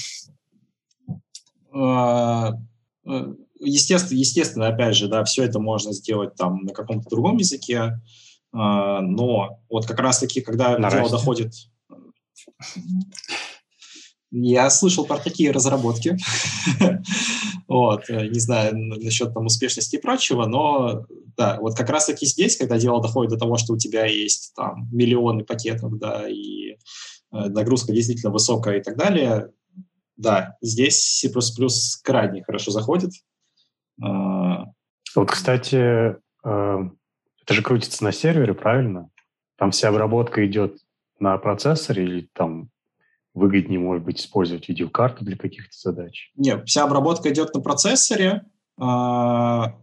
А, э, естественно, естественно, опять же, да, все это можно сделать там на каком-то другом языке, а, но вот как раз-таки, когда на дело доходит Я слышал про такие разработки. вот, э, не знаю насчет там успешности и прочего, но да, вот как раз-таки здесь, когда дело доходит до того, что у тебя есть там миллионы пакетов, да, и э, нагрузка действительно высокая и так далее, да, здесь C++ крайне хорошо заходит. А, вот, кстати, э, это же крутится на сервере, правильно? Там вся обработка идет на процессоре или там выгоднее, может быть, использовать видеокарту для каких-то задач? Нет, вся обработка идет на процессоре. А,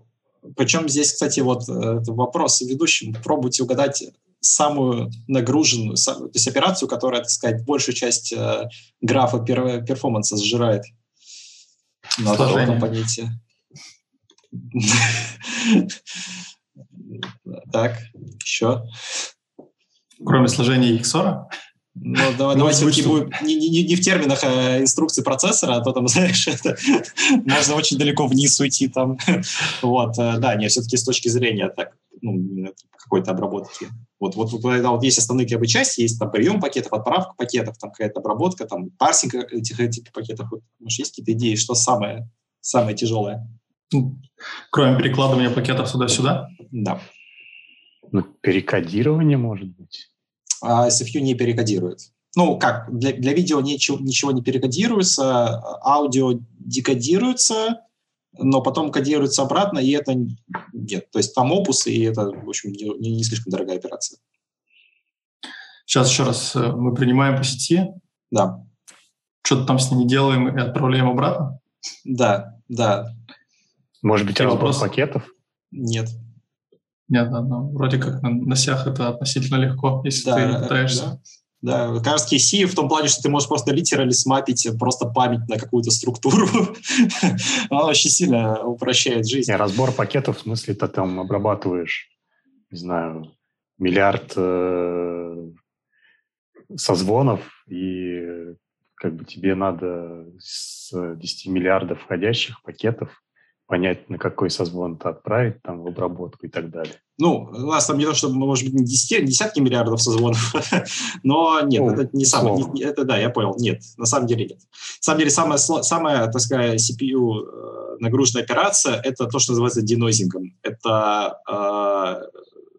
Причем здесь, кстати, вот э, вопрос ведущим. Пробуйте угадать самую нагруженную, то есть операцию, которая, так сказать, большую часть э, графа перформанса сжирает на втором компоненте. Так, еще. Кроме сложения XOR? Ну, давай, ну, давай все-таки будем не, не, не в терминах а инструкции процессора, а то там, знаешь, это, можно очень далеко вниз уйти там. вот, э, да, не, все-таки с точки зрения так, ну, какой-то обработки. Вот, вот, вот, когда вот есть основные как бы, части, есть там прием пакетов, отправка пакетов, там какая-то обработка, там парсинг этих, этих пакетов. Вот, может, есть какие-то идеи, что самое, самое тяжелое? Ну, кроме перекладывания пакетов туда-сюда? Да. Ну, перекодирование, может быть а SFU не перекодирует. Ну, как, для, для видео ничего, ничего не перекодируется, аудио декодируется, но потом кодируется обратно, и это нет. То есть там опусы, и это, в общем, не, не слишком дорогая операция. Сейчас еще раз э, мы принимаем по сети. Да. Что-то там с ними делаем и отправляем обратно? Да, да. Может быть, разбор пакетов? Нет. Нет, да, но вроде как на, на сях это относительно легко, если да, ты пытаешься. Да. Да, кажется, KC в том плане, что ты можешь просто литерали смапить просто память на какую-то структуру. Она очень сильно упрощает жизнь. разбор пакетов, в смысле, ты там обрабатываешь, не знаю, миллиард э, созвонов, и как бы тебе надо с 10 миллиардов входящих пакетов понять, на какой созвон-то отправить там в обработку и так далее. Ну, у нас там не то, чтобы, может быть, не десятки, десятки миллиардов созвонов, но нет, ну, это не самое, не, это да, я понял, нет, на самом деле нет. На самом деле самая, самая так сказать, CPU э, нагруженная операция – это то, что называется денозингом. Это э,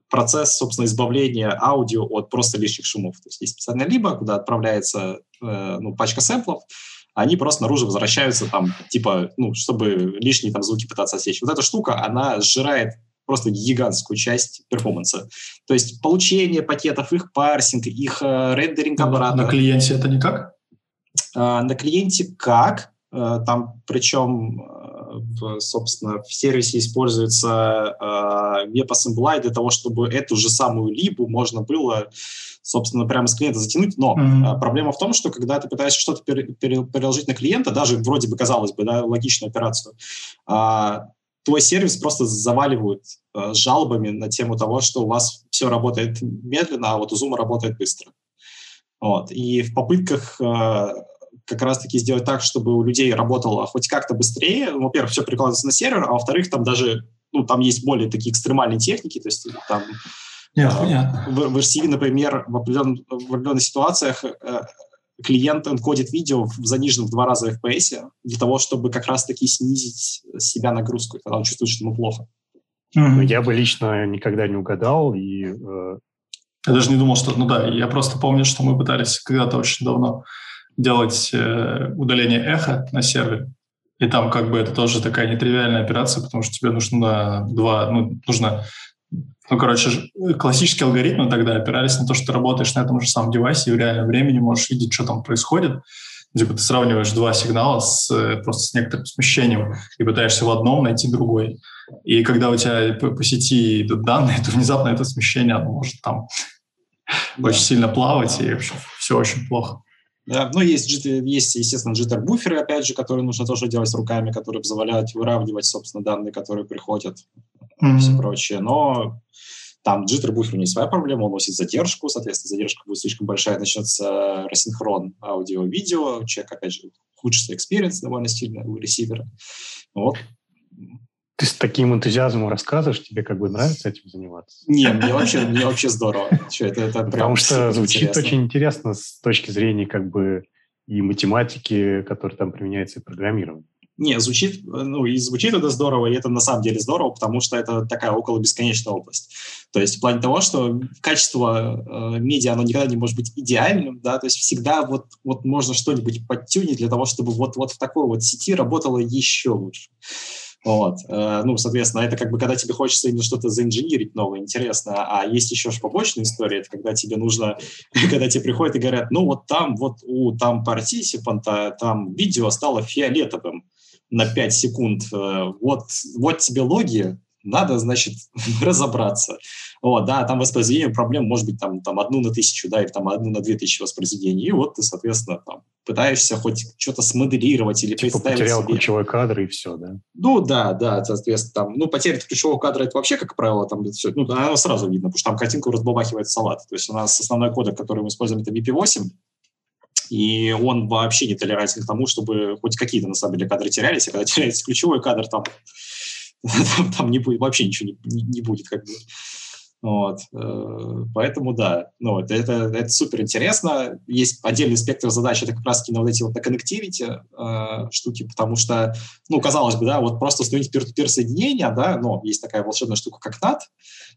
процесс, собственно, избавления аудио от просто лишних шумов. То есть есть специальная либо, куда отправляется э, ну, пачка сэмплов, они просто наружу возвращаются там, типа, ну, чтобы лишние там звуки пытаться отсечь. Вот эта штука, она сжирает просто гигантскую часть перформанса. То есть получение пакетов, их парсинг, их э, рендеринг обратно. На клиенте это никак? Э, на клиенте как? Э, там причем, э, собственно, в сервисе используется э, WebAssembly для того, чтобы эту же самую либу можно было собственно, прямо с клиента затянуть. Но mm-hmm. проблема в том, что когда ты пытаешься что-то переложить на клиента, даже вроде бы, казалось бы, да, логичную операцию, а, твой сервис просто заваливают а, жалобами на тему того, что у вас все работает медленно, а вот у Zoom работает быстро. Вот. И в попытках как раз-таки сделать так, чтобы у людей работало хоть как-то быстрее, ну, во-первых, все перекладывается на сервер, а во-вторых, там даже, ну, там есть более такие экстремальные техники, то есть там нет, понятно. В, в RCV, например, в, определен, в определенных ситуациях э, клиент энкодит видео в заниженном в два раза FPS для того, чтобы как раз-таки снизить себя нагрузку, когда он чувствует, что ему плохо. Mm-hmm. Я бы лично никогда не угадал и... Э... Я даже не думал, что... Ну да, я просто помню, что мы пытались когда-то очень давно делать э, удаление эха на сервере. И там как бы это тоже такая нетривиальная операция, потому что тебе нужно два, ну, нужно ну, короче, классические алгоритмы тогда опирались на то, что ты работаешь на этом же самом девайсе и в реальном времени можешь видеть, что там происходит. Типа ты сравниваешь два сигнала с, просто с некоторым смещением и пытаешься в одном найти другой. И когда у тебя по, по сети идут данные, то внезапно это смещение оно может там да. очень сильно плавать, и вообще все очень плохо. Да, ну, есть, есть, естественно, джиттер-буферы, опять же, которые нужно тоже делать руками, которые позволяют выравнивать, собственно, данные, которые приходят mm-hmm. и все прочее. Но там джиттер буфер не своя проблема, он носит задержку, соответственно, задержка будет слишком большая, начнется рассинхрон аудио-видео, человек, опять же, ухудшится experience довольно сильно у ресивера. Вот. Ты с таким энтузиазмом рассказываешь, тебе как бы нравится этим заниматься? Не, мне вообще, мне вообще здорово. Что, это, это Потому что звучит интересно. очень интересно с точки зрения как бы и математики, которые там применяются, и программирование. Не, звучит, ну, и звучит это здорово, и это на самом деле здорово, потому что это такая около бесконечная область. То есть в плане того, что качество э, медиа, оно никогда не может быть идеальным, да, то есть всегда вот, вот можно что-нибудь подтюнить для того, чтобы вот, вот в такой вот сети работало еще лучше. Вот. Э, ну, соответственно, это как бы когда тебе хочется именно что-то заинженерить новое, интересное. А есть еще же побочная история, это когда тебе нужно, когда тебе приходят и говорят, ну вот там, вот у там партисипанта, там видео стало фиолетовым на 5 секунд. Э, вот, вот тебе логи, надо, значит, разобраться. Вот, да, там воспроизведение проблем может быть там, там одну на тысячу, да, или там одну на две тысячи воспроизведений. И вот ты, соответственно, там пытаешься хоть что-то смоделировать или типа представить потерял себе. ключевой кадр и все, да? Ну, да, да, соответственно, там, ну, потеря ключевого кадра это вообще, как правило, там все, ну, оно сразу видно, потому что там картинку разбабахивает салат. То есть у нас основной кодек, который мы используем, это VP8, и он вообще не толерантен к тому, чтобы хоть какие-то, на самом деле, кадры терялись, а когда теряется ключевой кадр, там, там, там не будет, вообще ничего не, не будет. Как бы. Вот. Э, поэтому да, ну, это, это, это супер интересно. Есть отдельный спектр задач, это как раз таки на вот эти вот на connectivity э, штуки, потому что, ну, казалось бы, да, вот просто установить peer-to-peer соединение, да, но есть такая волшебная штука, как NAT,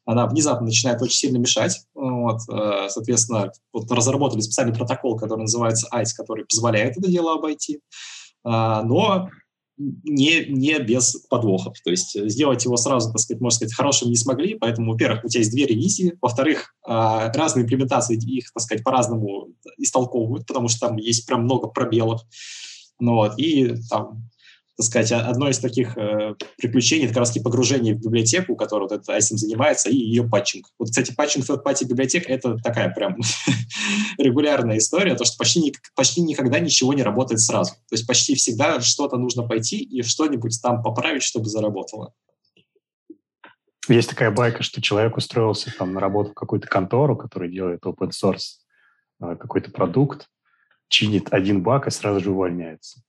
она внезапно начинает очень сильно мешать. Вот, э, соответственно, вот разработали специальный протокол, который называется ICE, который позволяет это дело обойти. Э, но не, не без подвохов. То есть сделать его сразу, так сказать, можно сказать, хорошим не смогли, поэтому, во-первых, у тебя есть две ревизии, во-вторых, а, разные имплементации их, так сказать, по-разному истолковывают, потому что там есть прям много пробелов. Ну, вот, и там так сказать, одно из таких э, приключений, это как раз погружение в библиотеку, которая вот это, этим занимается, и ее патчинг. Вот, кстати, патчинг third party библиотек – это такая прям регулярная история, то, что почти, почти никогда ничего не работает сразу. То есть почти всегда что-то нужно пойти и что-нибудь там поправить, чтобы заработало. Есть такая байка, что человек устроился там на работу в какую-то контору, которая делает open source э, какой-то продукт, чинит один баг и сразу же увольняется.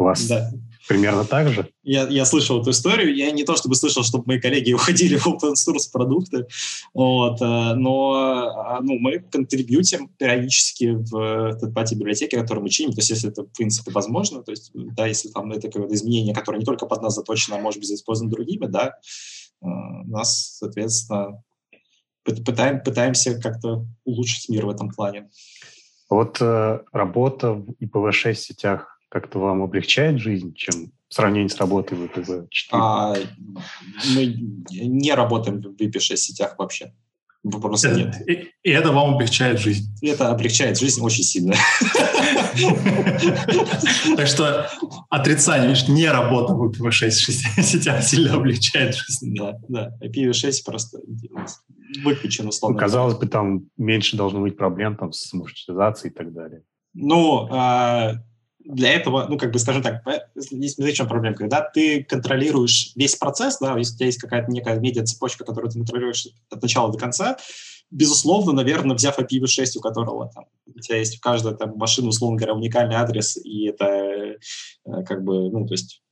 У вас да. примерно так же? Я, я слышал эту историю. Я не то чтобы слышал, чтобы мои коллеги уходили в open source продукты, вот, э, но а, ну, мы контрибьютим периодически в third библиотеке, которую мы чиним, то есть если это в принципе возможно, то есть да, если там это какое-то изменение, которое не только под нас заточено, а может быть использовано другими, да, э, нас, соответственно, пытаем, пытаемся как-то улучшить мир в этом плане. Вот э, работа в IPv6 сетях как-то вам облегчает жизнь, чем в сравнении с работой в ИПВ-4? А, мы не работаем в IP6 сетях вообще. Просто это, нет. И, и это вам облегчает жизнь. И это облегчает жизнь очень сильно. Так что отрицание, не работа в IPv6 сетях сильно облегчает жизнь. Да, да. IPv6 просто выключен условно. Казалось бы, там меньше должно быть проблем там с маршрутизацией и так далее. Ну, а, для этого, ну, как бы, скажем так, здесь смотри, в чем проблема. Когда ты контролируешь весь процесс, да, если у тебя есть какая-то некая медиа-цепочка, которую ты контролируешь от начала до конца, безусловно, наверное, взяв IPv6, у которого там, у тебя есть в каждой там, машине, условно говоря, уникальный адрес, и это э, как бы, ну, то есть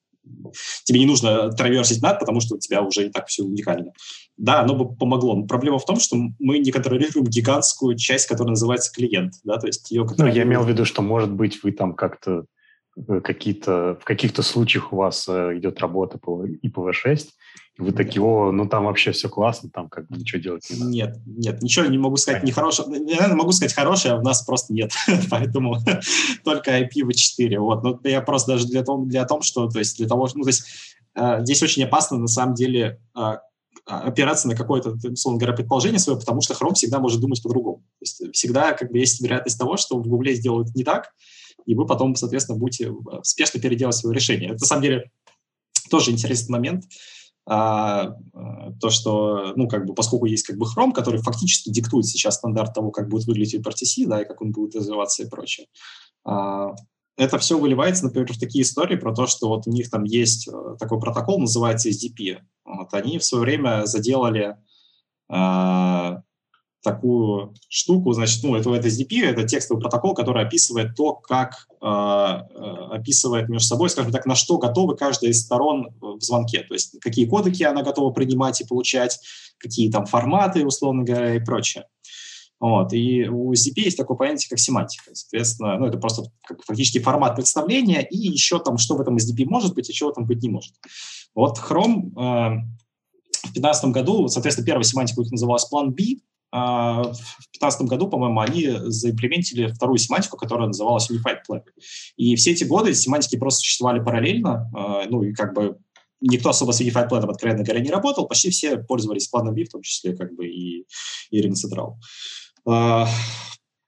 тебе не нужно траверсить над, потому что у тебя уже и так все уникально. Да, оно бы помогло. Но проблема в том, что мы не контролируем гигантскую часть, которая называется клиент. Да, то есть ее Ну, я имел в виду, что, может быть, вы там как-то э, какие-то в каких-то случаях у вас э, идет работа по IPv6, и вы такие, о, ну там вообще все классно, там как бы ничего делать не надо. Нет, нет, ничего не могу сказать не хорошее. Я могу сказать хорошее, а у нас просто нет. Поэтому только IPv4. Вот. Но я просто даже для того, для того, что, то есть для того, ну, то есть э, здесь очень опасно на самом деле э, опираться на какое-то, условно говоря, предположение свое, потому что Chrome всегда может думать по-другому. То есть всегда как бы есть вероятность того, что в Google сделают не так, и вы потом, соответственно, будете э, спешно переделать свое решение. Это, на самом деле, тоже интересный момент. А, а, то, что, ну, как бы, поскольку есть как бы Chrome, который фактически диктует сейчас стандарт того, как будет выглядеть WebRTC, да, и как он будет развиваться и прочее, а, это все выливается, например, в такие истории про то, что вот у них там есть э, такой протокол, называется SDP. Вот они в свое время заделали такую штуку, значит, ну, это, это SDP, это текстовый протокол, который описывает то, как э, э, описывает между собой, скажем так, на что готовы каждая из сторон в звонке, то есть какие кодеки она готова принимать и получать, какие там форматы, условно говоря, и прочее. Вот. И у ZP есть такое понятие, как семантика. Соответственно, ну, это просто как, фактически формат представления и еще там, что в этом SDP может быть, и чего там быть не может. Вот Chrome э, в 2015 году, соответственно, первая семантика у них называлась план B, а в 2015 году, по-моему, они заимплементили вторую семантику, которая называлась Unified Plan. И все эти годы семантики просто существовали параллельно, э, ну и как бы никто особо с Unified Plan, откровенно говоря, не работал, почти все пользовались планом B, в том числе как бы и, и Ring Central. А,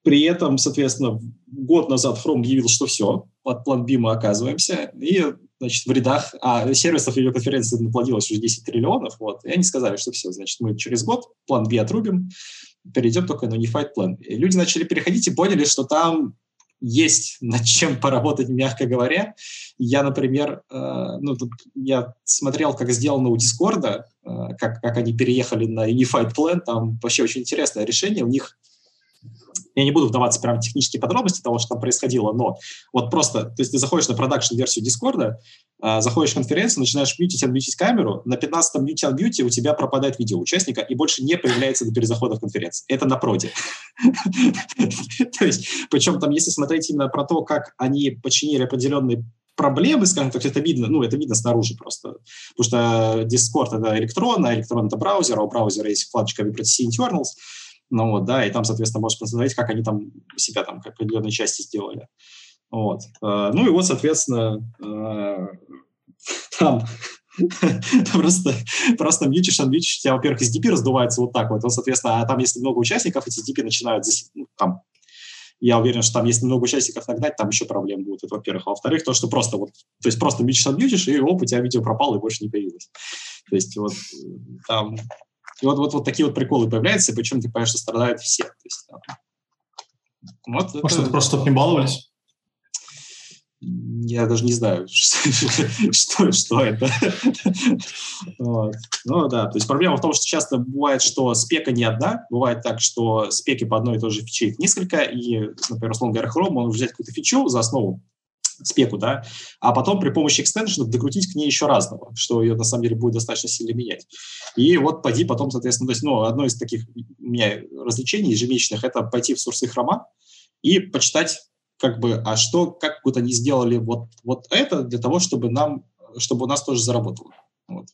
при этом, соответственно, год назад Chrome объявил, что все, под план мы оказываемся, и значит, в рядах, а сервисов видеоконференции наплодилось уже 10 триллионов, вот, и они сказали, что все, значит, мы через год план B отрубим, перейдем только на Unified Plan. И люди начали переходить и поняли, что там есть над чем поработать, мягко говоря. Я, например, э, ну, я смотрел, как сделано у Дискорда, э, как, как они переехали на Unified Plan, там вообще очень интересное решение. У них я не буду вдаваться прямо в технические подробности того, что там происходило, но вот просто, то есть ты заходишь на продакшн-версию Дискорда, э, заходишь в конференцию, начинаешь мьютить, отмьютить камеру, на 15-м мьюте отмьюте у тебя пропадает видео участника и больше не появляется до перезахода в конференции. Это на проде. То есть, причем там, если смотреть именно про то, как они починили определенные проблемы, скажем так, это видно, ну, это видно снаружи просто. Потому что Discord — это электрон, а электрон — это браузер, а у браузера есть вкладочка WebRTC Internals, ну вот, да, и там, соответственно, можешь посмотреть, как они там себя там как определенные части сделали. Вот. Э, ну и вот, соответственно, э, там просто, просто мьючишь, анмьючишь, у тебя, во-первых, SDP раздувается вот так вот, он, соответственно, а там, если много участников, эти SDP начинают, ну, там, я уверен, что там, если много участников нагнать, там еще проблем будет, это во-первых. А во-вторых, то, что просто вот, то есть просто мьючишь, анмьючишь, и оп, у тебя видео пропало и больше не появилось. То есть вот там и вот, вот, вот такие вот приколы появляются, и причем ты понимаешь, что страдают все. То есть, там, вот Может, это... это просто чтобы не баловались? Я даже не знаю, что, что это. вот. Ну да, то есть проблема в том, что часто бывает, что спека не одна, бывает так, что спеки по одной и той же фиче их несколько, и, например, условно говоря, Chrome, он взять какую-то фичу за основу, спеку, да, а потом при помощи экстеншенов докрутить к ней еще разного, что ее на самом деле будет достаточно сильно менять. И вот пойди потом, соответственно, то есть, ну, одно из таких у меня развлечений ежемесячных – это пойти в сурсы хрома и почитать, как бы, а что, как вот они сделали вот, вот это для того, чтобы нам, чтобы у нас тоже заработало. Вот.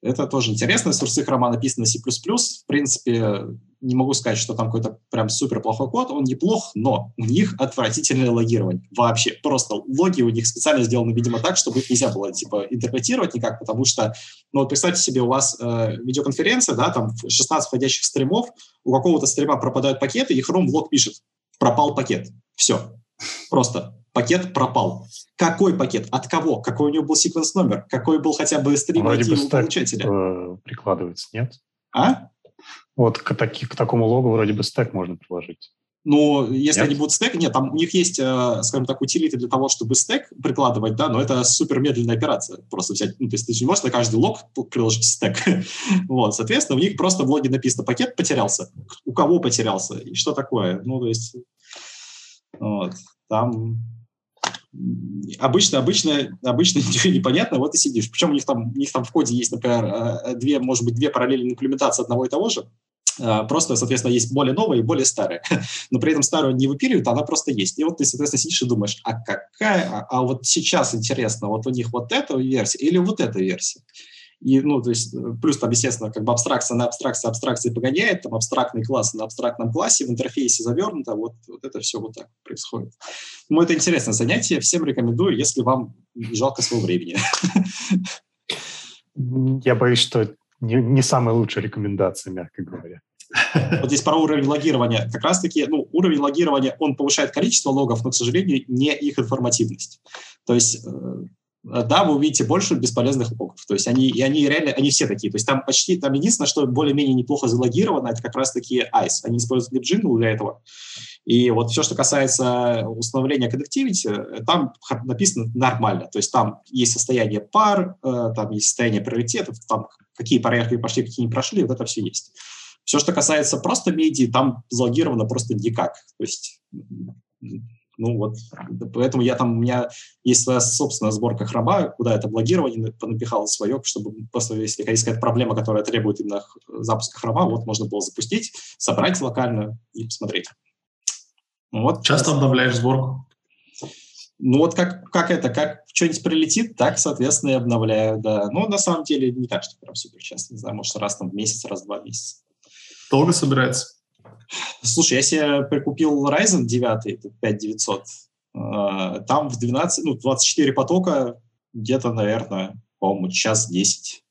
Это тоже интересно. Сурсы хрома написаны C++. В принципе, не могу сказать, что там какой-то прям супер плохой код. Он неплох, но у них отвратительное логирование. Вообще. Просто логи у них специально сделаны, видимо, так, чтобы их нельзя было, типа, интерпретировать никак, потому что, ну, вот представьте себе, у вас э, видеоконференция, да, там 16 входящих стримов, у какого-то стрима пропадают пакеты, и Chrome лог пишет, пропал пакет. Все. Просто пакет пропал. Какой пакет? От кого? Какой у него был секвенс номер? Какой был хотя бы стрим Вроде бы получателя? Э, прикладывается, нет? А? Вот к, таки, к такому логу вроде бы стек можно приложить. Ну, если нет? они будут стек, нет, там у них есть, э, скажем так, утилиты для того, чтобы стек прикладывать, да, но это супер медленная операция. Просто взять, ну, то есть ты не можешь на каждый лог приложить стек. вот, соответственно, у них просто в логе написано пакет потерялся. У кого потерялся? И что такое? Ну, то есть, вот, там обычно, обычно, обычно ничего непонятно, вот и сидишь. Причем у них там, у них там в коде есть, например, э, две, может быть, две параллельные имплементации одного и того же. Э, просто, соответственно, есть более новые и более старые. Но при этом старую не выпиливают, она просто есть. И вот ты, соответственно, сидишь и думаешь, а какая, а, а вот сейчас интересно, вот у них вот эта версия или вот эта версия. И, ну, то есть, э, плюс там, естественно, как бы абстракция на абстракции абстракции погоняет, там абстрактный класс на абстрактном классе в интерфейсе завернуто, вот, вот это все вот так происходит. Ну, это интересное занятие, всем рекомендую, если вам жалко своего времени. Я боюсь, что не, не самая лучшая рекомендация, мягко говоря. Вот здесь про уровень логирования. Как раз-таки, ну, уровень логирования, он повышает количество логов, но, к сожалению, не их информативность. То есть э, да, вы увидите больше бесполезных логов. То есть они, и они реально, они все такие. То есть там почти, там единственное, что более-менее неплохо залогировано, это как раз-таки ICE. Они используют LibJingle для этого. И вот все, что касается установления connectivity, э, там написано нормально. То есть там есть состояние пар, э, там есть состояние приоритетов, там какие проекты пошли, какие не прошли, вот это все есть. Все, что касается просто медиа, там залогировано просто никак. То есть Ну вот, поэтому я там, у меня есть своя собственная сборка хрома, куда это блогирование напихал свое, чтобы просто, если есть какая-то проблема, которая требует именно запуска хрома, вот можно было запустить, собрать локально и посмотреть. Вот. Часто обновляешь сборку? Ну вот как, как это, как что-нибудь прилетит, так, соответственно, и обновляю, да. Но на самом деле не так, что прям супер часто, не знаю, может, раз там в месяц, раз в два месяца. Долго собирается? Слушай, я себе прикупил Ryzen 9, 5900, а, там в 12, ну, 24 потока где-то, наверное, по-моему, час 10.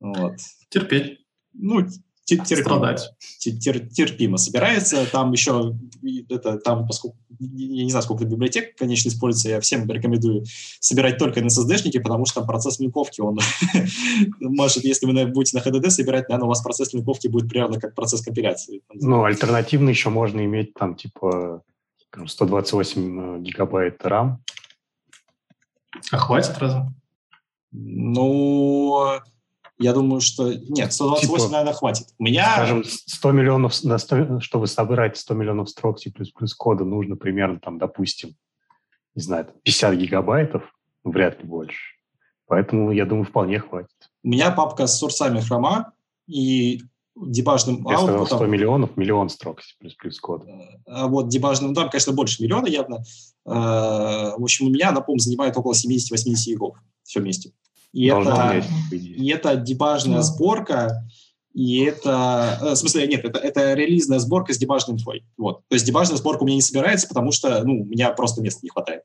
Вот. Терпеть. Ну, терпимо, тер, терпимо собирается. Там еще, это, там, поскольку, я не знаю, сколько библиотек, конечно, используется, я всем рекомендую собирать только на SSD-шнике, потому что процесс линковки, он может, если вы будете на HDD собирать, наверное, у вас процесс линковки будет примерно как процесс компиляции. Ну, альтернативно еще можно иметь там, типа, 128 э, гигабайт RAM. А хватит разве? Ну, я думаю, что... Нет, 128, типа, наверное, хватит. У меня... Скажем, 100 миллионов, на 100, чтобы собирать 100 миллионов строк C++ кода, нужно примерно, там, допустим, не знаю, 50 гигабайтов, вряд ли больше. Поэтому, я думаю, вполне хватит. У меня папка с сурсами хрома и дебажным я аутпутом... 100 миллионов, миллион строк C++ кода. А вот дебажным, ну, там, конечно, больше миллиона явно. Э, в общем, у меня, напомню, занимает около 70-80 гигов все вместе. И это, и это дебажная сборка, и это... Э, в смысле, нет, это, это релизная сборка с дебажной инфой. Вот. То есть дебажная сборка у меня не собирается, потому что, ну, у меня просто места не хватает.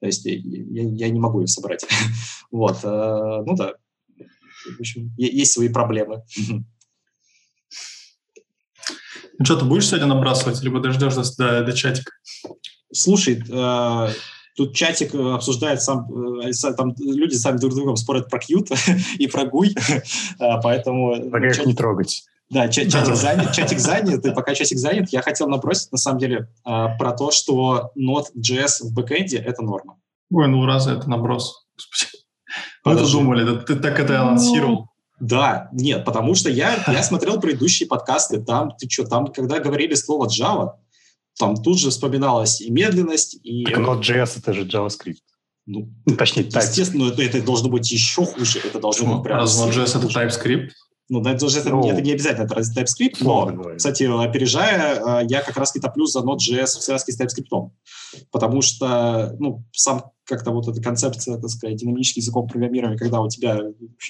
То есть я, я не могу ее собрать. вот. Э, ну да. В общем, есть свои проблемы. Ну что, ты будешь сегодня набрасывать, либо дождешь до, до чатика? Слушай, э, Тут чатик э, обсуждает сам, э, там люди сами друг с другом спорят про кьют и про гуй, а, поэтому... Пока их не трогать. Да, чатик занят, чатик занят, и пока чатик занят, я хотел набросить, на самом деле, а, про то, что Node.js в бэкэнде — это норма. Ой, ну разве это наброс? Мы это думали, ты так это анонсировал. Да, нет, потому что я, я смотрел предыдущие подкасты, там, ты что, там, когда говорили слово Java, там тут же вспоминалась и медленность, и... Так Node.js — это же JavaScript. Ну, точнее, естественно, это, это должно быть еще хуже. Это должно быть прям... Node.js — это TypeScript? Ну, Node.js это, ну, это не обязательно это TypeScript, но, говоря. кстати, опережая, э, я как раз и топлю за Node.js в связке с TypeScript. Потому что, ну, сам как-то вот эта концепция, так сказать, динамических языков программирования, когда у тебя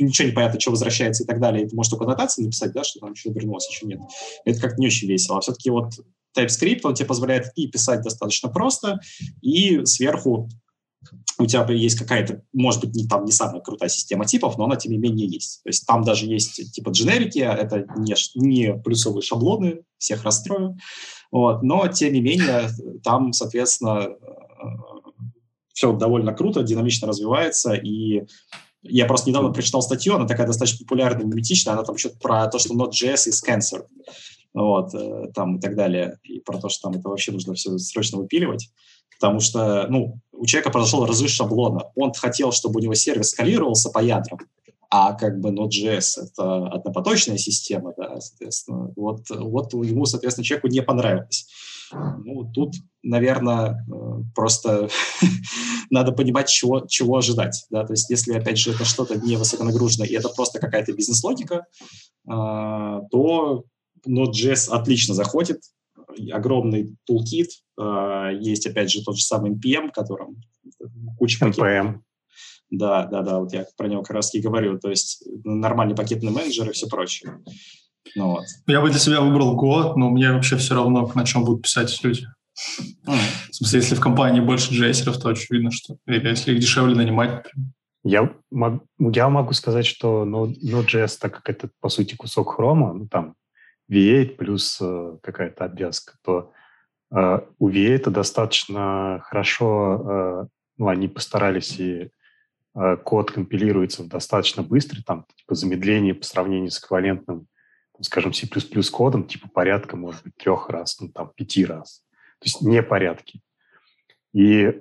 ничего не понятно, что возвращается и так далее, и ты можешь только нотации написать, да, что там еще вернулось, еще нет. Это как-то не очень весело. А все-таки вот TypeScript, он тебе позволяет и писать достаточно просто, и сверху у тебя есть какая-то, может быть, не, там не самая крутая система типов, но она тем не менее есть. То есть там даже есть типа дженерики, а это не, не плюсовые шаблоны, всех расстрою. Вот. Но, тем не менее, там, соответственно, все довольно круто, динамично развивается, и я просто недавно прочитал статью, она такая достаточно популярная, миметичная, она там что-то про то, что Node.js is cancer вот, э, там и так далее, и про то, что там это вообще нужно все срочно выпиливать, потому что, ну, у человека произошел разрыв шаблона, он хотел, чтобы у него сервис скалировался по ядрам, а как бы Node.js — это однопоточная система, да, соответственно, вот, вот ему, соответственно, человеку не понравилось. Ну, тут, наверное, э, просто надо понимать, чего, чего ожидать. Да? То есть, если, опять же, это что-то не высоконагруженное, и это просто какая-то бизнес-логика, а, то Node.js отлично заходит, огромный toolkit, э, есть, опять же, тот же самый NPM, которым куча пакетов. NPM. Да, да, да, вот я про него как раз и говорю, то есть нормальный пакетный менеджер и все прочее. Ну, вот. Я бы для себя выбрал Go, но мне вообще все равно, на чем будут писать люди. Mm. В смысле, если в компании больше джейсеров, то очевидно, что... Или если их дешевле нанимать, я, мог, я могу сказать, что Node.js, так как это, по сути, кусок хрома, ну, там V8 плюс э, какая-то обвязка, то э, у V8 это достаточно хорошо, э, ну, они постарались и код компилируется достаточно быстро, там, типа, замедление по сравнению с эквивалентным, скажем, C++ кодом, типа, порядка, может быть, трех раз, ну, там, пяти раз. То есть не порядки. И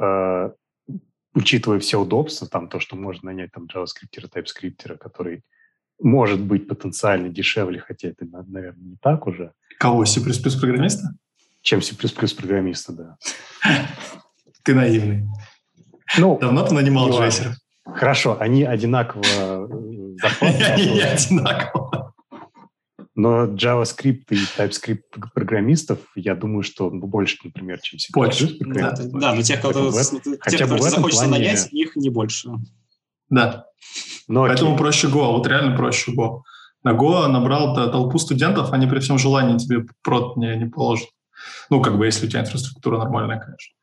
учитывая все удобства, там, то, что можно нанять там JavaScript, TypeScript, который может быть потенциально дешевле, хотя это, наверное, не так уже. Кого, C++ программиста? чем C++ программиста, да. Ты наивный. Ну, Давно ты нанимал джессеров? Хорошо, они одинаково э, Они не одинаково. Но JavaScript и TypeScript программистов, я думаю, что больше, например, чем C++ Больше, программистов. Да, но тех, кто, хотя тех, кто захочется плане- нанять, их не больше. Да. Но Поэтому окей. проще Go, вот реально проще Go. На Go набрал т- толпу студентов, они при всем желании тебе прот не, не положат. Ну, как бы, если у тебя инфраструктура нормальная, конечно.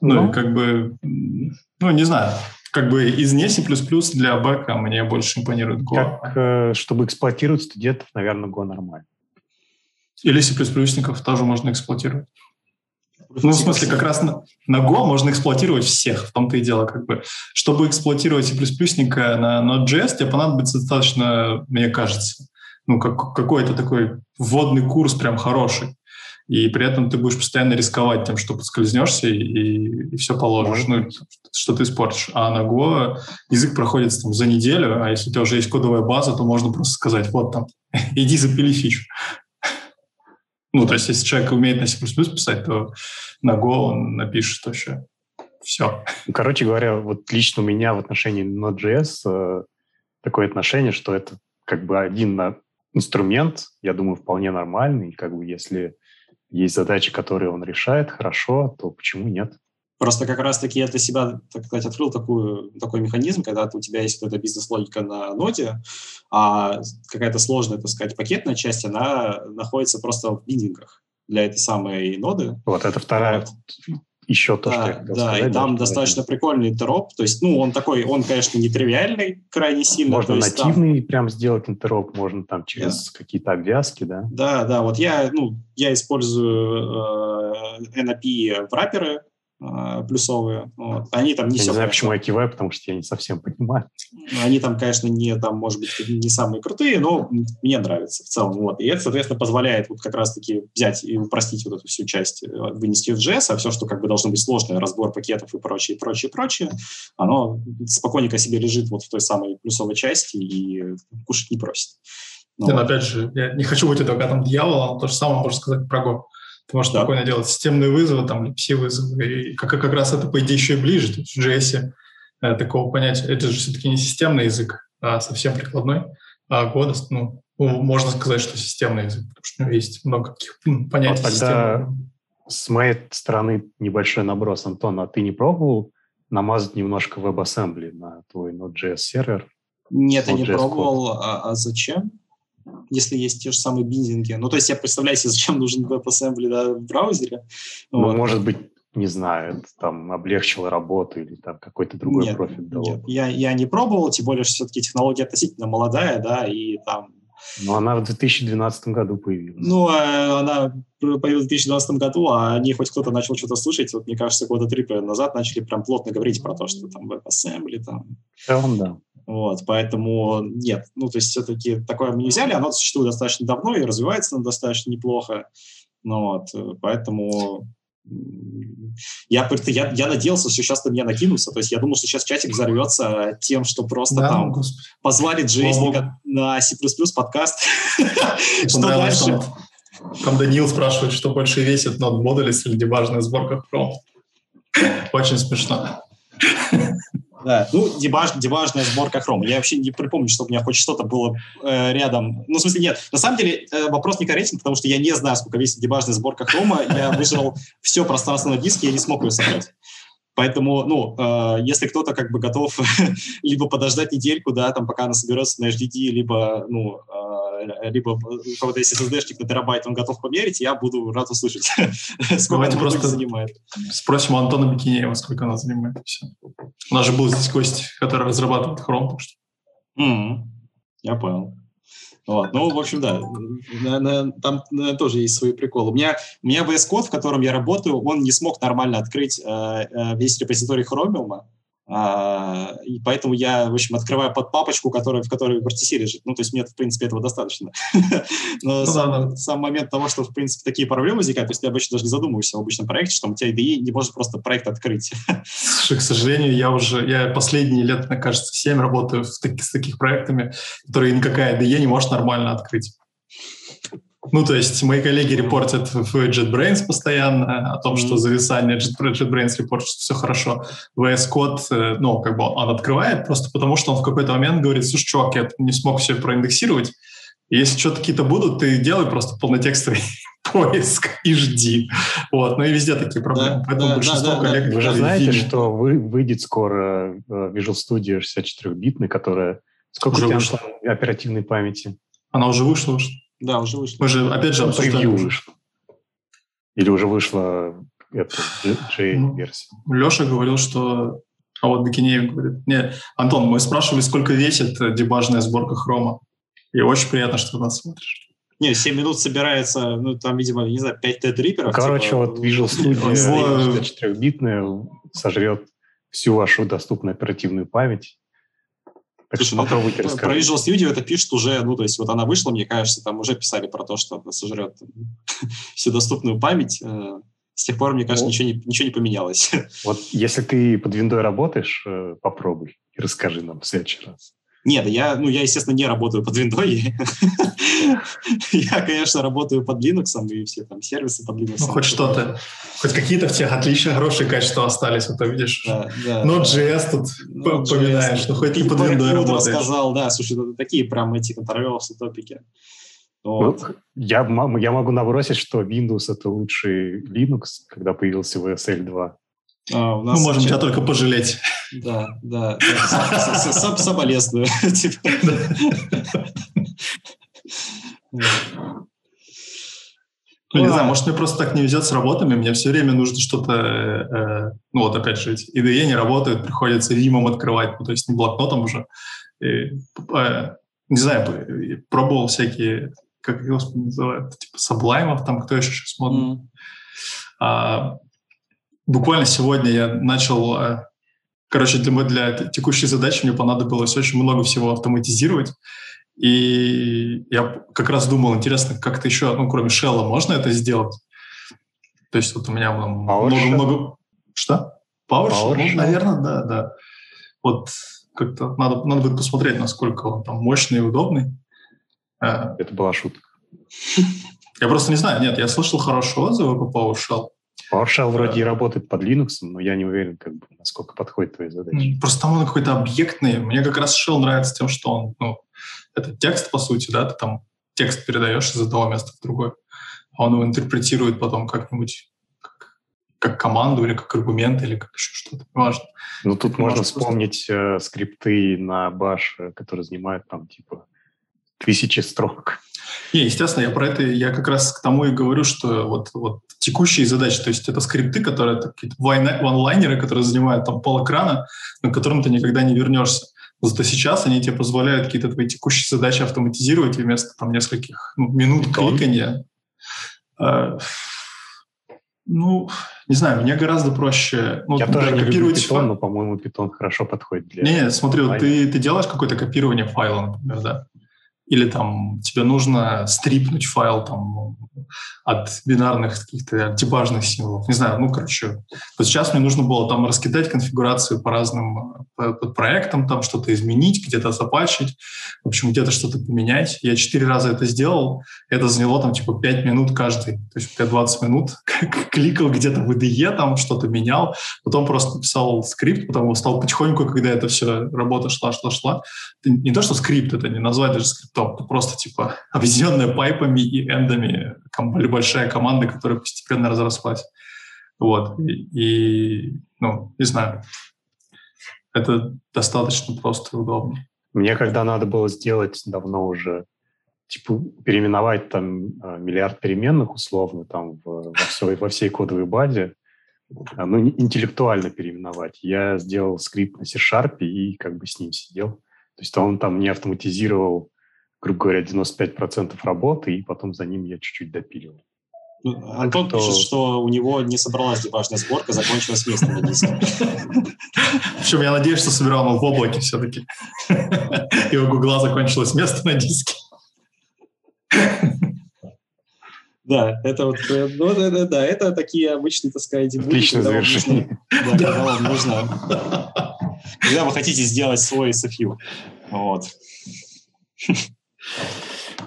Ну, Ну. и как бы, ну, не знаю, как бы из не C++ для бэка мне больше импонирует Go. Как, э, чтобы эксплуатировать студентов, наверное, Go нормально. Или C++ тоже можно эксплуатировать. Ну, в смысле, как раз на, на Go можно эксплуатировать всех, в том-то и дело. Как бы. Чтобы эксплуатировать C++ на Node.js, тебе понадобится достаточно, мне кажется, ну, как, какой-то такой вводный курс прям хороший. И при этом ты будешь постоянно рисковать тем, что подскользнешься и, и все положишь, ну, что ты испортишь. А на Go язык проходит там, за неделю, а если у тебя уже есть кодовая база, то можно просто сказать, вот там, иди запили фичу. Ну, то есть, если человек умеет на C++ писать, то на Go он напишет вообще все. Короче говоря, вот лично у меня в отношении Node.js э, такое отношение, что это как бы один на- инструмент, я думаю, вполне нормальный. Как бы если есть задачи, которые он решает хорошо, то почему нет? Просто как раз-таки я для себя, так сказать, открыл такую, такой механизм, когда у тебя есть эта бизнес-логика на ноде, а какая-то сложная, так сказать, пакетная часть, она находится просто в биндингах для этой самой ноды. Вот это вторая Вот. еще то, что я Да, хотел да, сказать. и там достаточно прикольный интероп. То есть, ну, он такой, он, конечно, нетривиальный крайне сильно. Можно есть там- нативный прям сделать интероп, можно там через какие-то обвязки, да. Да, да, вот я, ну, я использую э, NAP враперы э, плюсовые. Вот. Они там не я все, не знаю, почему я киваю, потому что я не совсем понимаю. Они там, конечно, не, там, может быть, не самые крутые, но мне нравится в целом. Вот. И это, соответственно, позволяет вот как раз-таки взять и упростить вот эту всю часть, э, вынести в JS, а все, что как бы должно быть сложное, разбор пакетов и прочее, прочее, прочее, оно спокойненько себе лежит вот в той самой плюсовой части и кушать не просит. Ну, но вот. опять же, я не хочу быть адвокатом дьявола, но то же самое можно сказать про Go. Ты можешь Да. спокойно делать системные вызовы, там, пси-вызовы. И как, как раз это, по идее, еще и ближе. То есть в JS э, такого понятия. Это же все-таки не системный язык, а совсем прикладной. А Go, даст, ну, ну, можно сказать, что системный язык, потому что у него есть много каких м, понятий Вот тогда- системы. С моей стороны небольшой наброс, Антон, а ты не пробовал намазать немножко WebAssembly на твой Node.js сервер? Нет, я не пробовал. А, а зачем? Если есть те же самые биндинги. Ну, то есть я представляю себе, зачем нужен WebAssembly да, в браузере. Ну, Вот. может быть, не знаю, это там облегчило работу или там какой-то другой Нет, профит дало. Нет, я, я не пробовал, тем более, что все-таки технология относительно молодая, да, и там, Но она в 2012 году появилась. ну, э, она появилась в 2012 году, а о ней хоть кто-то начал что-то слышать, вот, мне кажется, года три назад начали прям плотно говорить про то, что там WebAssembly, там, В целом, да. Вот, поэтому нет, ну, то есть все-таки такое мы не взяли, оно существует достаточно давно и развивается оно достаточно неплохо, ну, вот, э, поэтому я, я, я надеялся, что сейчас на меня накинутся, то есть я думал, что сейчас чатик взорвется тем, что просто Да, там господи. позвали джейсника на C++ подкаст. Что дальше? Там, Даниил спрашивает, что больше весит, нод модулис или дебажная сборка Chrome. Очень смешно. Да. Ну, дебаж, дебажная сборка Chrome. Я вообще не припомню, чтобы у меня хоть что-то было э, рядом. Ну, в смысле, нет. На самом деле, э, вопрос некорректен, потому что я не знаю, сколько весит дебажная сборка Chrome. Я выжрал все пространство на диске, я не смог ее собрать. Поэтому, ну, э, если кто-то как бы готов либо подождать недельку, да, там, пока она соберется на HDD, либо, ну, э, либо у кого-то есть SSD-шник на терабайт, он готов померить, я буду рад услышать, сколько это просто- занимает. Спросим у Антона Бикинеева, сколько она занимает. Все. У нас же был здесь гость, который разрабатывает Chrome. что Мгм. Я понял. Вот. Ну, в общем, да, там тоже есть свои приколы. У меня, у меня VS Code, в котором я работаю, он не смог нормально открыть э, э, весь репозиторий Chromium, а, и поэтому я, в общем, открываю под папочку, которая, в которой в RTC лежит. Ну, то есть мне, в принципе, этого достаточно. Но Ну сам, да, да. сам момент того, что, в принципе, такие проблемы возникают, то есть ты обычно даже не задумываешься в обычном проекте, что у тебя IDE не может просто проект открыть. Слушай, к сожалению, я уже, я последние лет, мне кажется, 7 работаю в таки- с такими проектами, которые никакая IDE не может нормально открыть. Ну, то есть мои коллеги репортят в JetBrains постоянно о том, что зависание JetBrains репортит, что все хорошо. VS Code, э, ну, как бы он открывает просто потому, что он в какой-то момент говорит, слушай, чувак, я не смог все проиндексировать, если что-то какие-то будут, ты делай просто полнотекстовый поиск и жди. Вот. Ну и везде такие проблемы. Да, Поэтому да, большинство да, коллег... Вы же знаете, фильм. что вы, выйдет скоро э, Visual Studio 64-битный, которая... Сколько уже у тебя оперативной памяти? Она уже вышла уже. Да, уже вышла. Мы же, опять же, превью вышло. Или уже вышла эта J-версия? Ну, Леша говорил, что... А вот Бекинеев говорит... Не, Антон, мы спрашивали, сколько весит дебажная сборка хрома. И очень приятно, что ты нас смотришь. Не, 7 минут собирается, ну, там, видимо, не знаю, 5 тедриперов. Короче, типа, вот Visual Studio 4-битная сожрет всю вашу доступную оперативную память. Так Слушай, что ну, это, Про Visual Studio это пишет уже, ну, то есть вот она вышла, мне кажется, там уже писали про то, что она сожрет всю доступную память. Э, с тех пор, мне кажется, ну, ничего, не, ничего не поменялось. Вот если ты под виндой работаешь, э, попробуй и расскажи нам в следующий раз. Нет, я, ну, я, естественно, не работаю под Windows. я, конечно, работаю под Linux, и все там сервисы под Linux. Ну, хоть что-то. Хоть какие-то в тех отличные, хорошие качества остались, вот видишь. Да, да, Node.js тут Node. поминаешь, ну, хоть и под Windows работаешь. сказал, да, слушай, ну, такие прям эти контролерсы топики. Вот. Ну, я, я могу набросить, что Windows — это лучший Linux, когда появился VSL 2. А, Мы можем тебя только пожалеть. Да, да. Соболезную. Типа. Ну, не знаю, может, мне просто так не везет с работами, мне все время нужно что-то, э, ну вот опять же, IDE не работают, приходится римом открывать, ну, то есть не блокнотом уже. И, э, не знаю, пробовал всякие, как господи, называют, типа саблаймов, там кто еще сейчас модно. Mm. А, буквально сегодня я начал... Э, короче, для, для текущей задачи мне понадобилось очень много всего автоматизировать. И я как раз думал, интересно, как-то еще, ну, кроме шелла, можно это сделать? То есть вот у меня много-много... Что? PowerShell? PowerShell? Ну, наверное, да, да. Вот как-то надо, надо будет посмотреть, насколько он там мощный и удобный. Э, это была шутка. Я просто не знаю. Нет, я слышал хорошие отзывы по PowerShell. PowerShell вроде и работает под Linux, но я не уверен, как бы, насколько подходит твоей задаче. Просто там он какой-то объектный. Мне как раз Shell нравится тем, что он, ну, это текст, по сути, да, ты там текст передаешь из одного места в другое, а он его интерпретирует потом как-нибудь как, как команду или как аргумент или как еще что-то, неважно. Ну, тут можно вспомнить э, скрипты на Bash, э, которые занимают там, типа, тысячи строк. Не, естественно, я про это, я как раз к тому и говорю, что вот, вот текущие задачи, то есть это скрипты, которые, это какие-то ванлайнеры, которые занимают там пол экрана, на котором ты никогда не вернешься. Зато сейчас они тебе позволяют какие-то твои текущие задачи автоматизировать вместо там нескольких ну, минут Питон. кликания. Э, ну, не знаю, мне гораздо проще ну, Я тоже копировать Python, файл. но, по-моему, Python хорошо подходит для... Не, смотри, вот ты, ты делаешь какое-то копирование файла, например, да? Или там тебе нужно стрипнуть файл там от бинарных каких-то дебажных символов. Не знаю, ну, короче. Вот сейчас мне нужно было там раскидать конфигурацию по разным по, по проектам, там что-то изменить, где-то запачить, в общем, где-то что-то поменять. Я четыре раза это сделал, это заняло там типа пять минут каждый. То есть я 20 минут кликал где-то в IDE, там что-то менял, потом просто написал скрипт, потом стал потихоньку, когда это все работа шла, шла, шла. Не то, что скрипт, это не назвать даже скриптом, это просто типа объединенная пайпами и эндами большая команда, которая постепенно разрослась. Вот. И, и ну, не знаю, это достаточно просто и удобно. Мне когда надо было сделать давно уже, типа переименовать там а, миллиард переменных условно там в, во, всей, во всей кодовой базе, а, ну, интеллектуально переименовать, я сделал скрипт на C-Sharp и как бы с ним сидел. То есть он там не автоматизировал грубо говоря, 95% работы, и потом за ним я чуть-чуть допиливал. Ну, Антон что... пишет, что у него не собралась дебажная сборка, закончилась место на диске. Причем я надеюсь, что собирал он в облаке все-таки. И у Гугла закончилось место на диске. Да, это вот, э, ну, да, да, да, это такие обычные, так сказать, Отличное завершение. Да, когда вам нужно, когда вы хотите сделать свой SFU. Вот.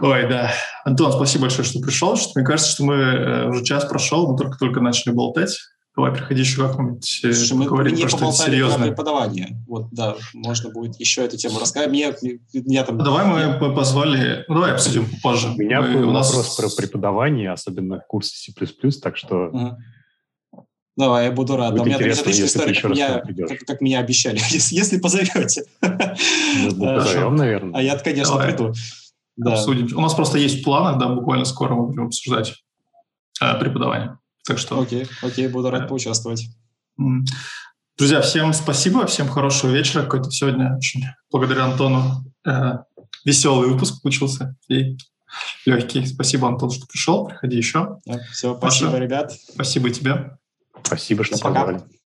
Ой, да. Антон, спасибо большое, что пришел. Что, мне кажется, что мы э, уже час прошел, мы только-только начали болтать. Давай, приходи еще как-нибудь э, Слушай, мы, мы не поболтали про преподавание. Вот, да, можно будет еще эту тему рассказать. Мне, меня там... Давай мы позвали... Ну, давай обсудим позже. У меня мы, был у нас... вопрос про преподавание, особенно курсы C++, так что... Uh-huh. Давай, я буду рад. Будет у меня интересная история, как меня, как, как меня обещали, если, если позовете. Ну, позовем, наверное. А я, конечно, Давай. приду. Да. Обсудим. У нас просто есть в планах, да, буквально скоро мы будем обсуждать э, преподавание. Так что... Окей, окей, буду рад поучаствовать. Друзья, всем спасибо, всем хорошего вечера. Какой-то сегодня очень благодаря Антону э, веселый выпуск получился и легкий. Спасибо, Антон, что пришел. Приходи еще. Да, все, спасибо, Маша, ребят. Спасибо тебе. Спасибо, что позвали.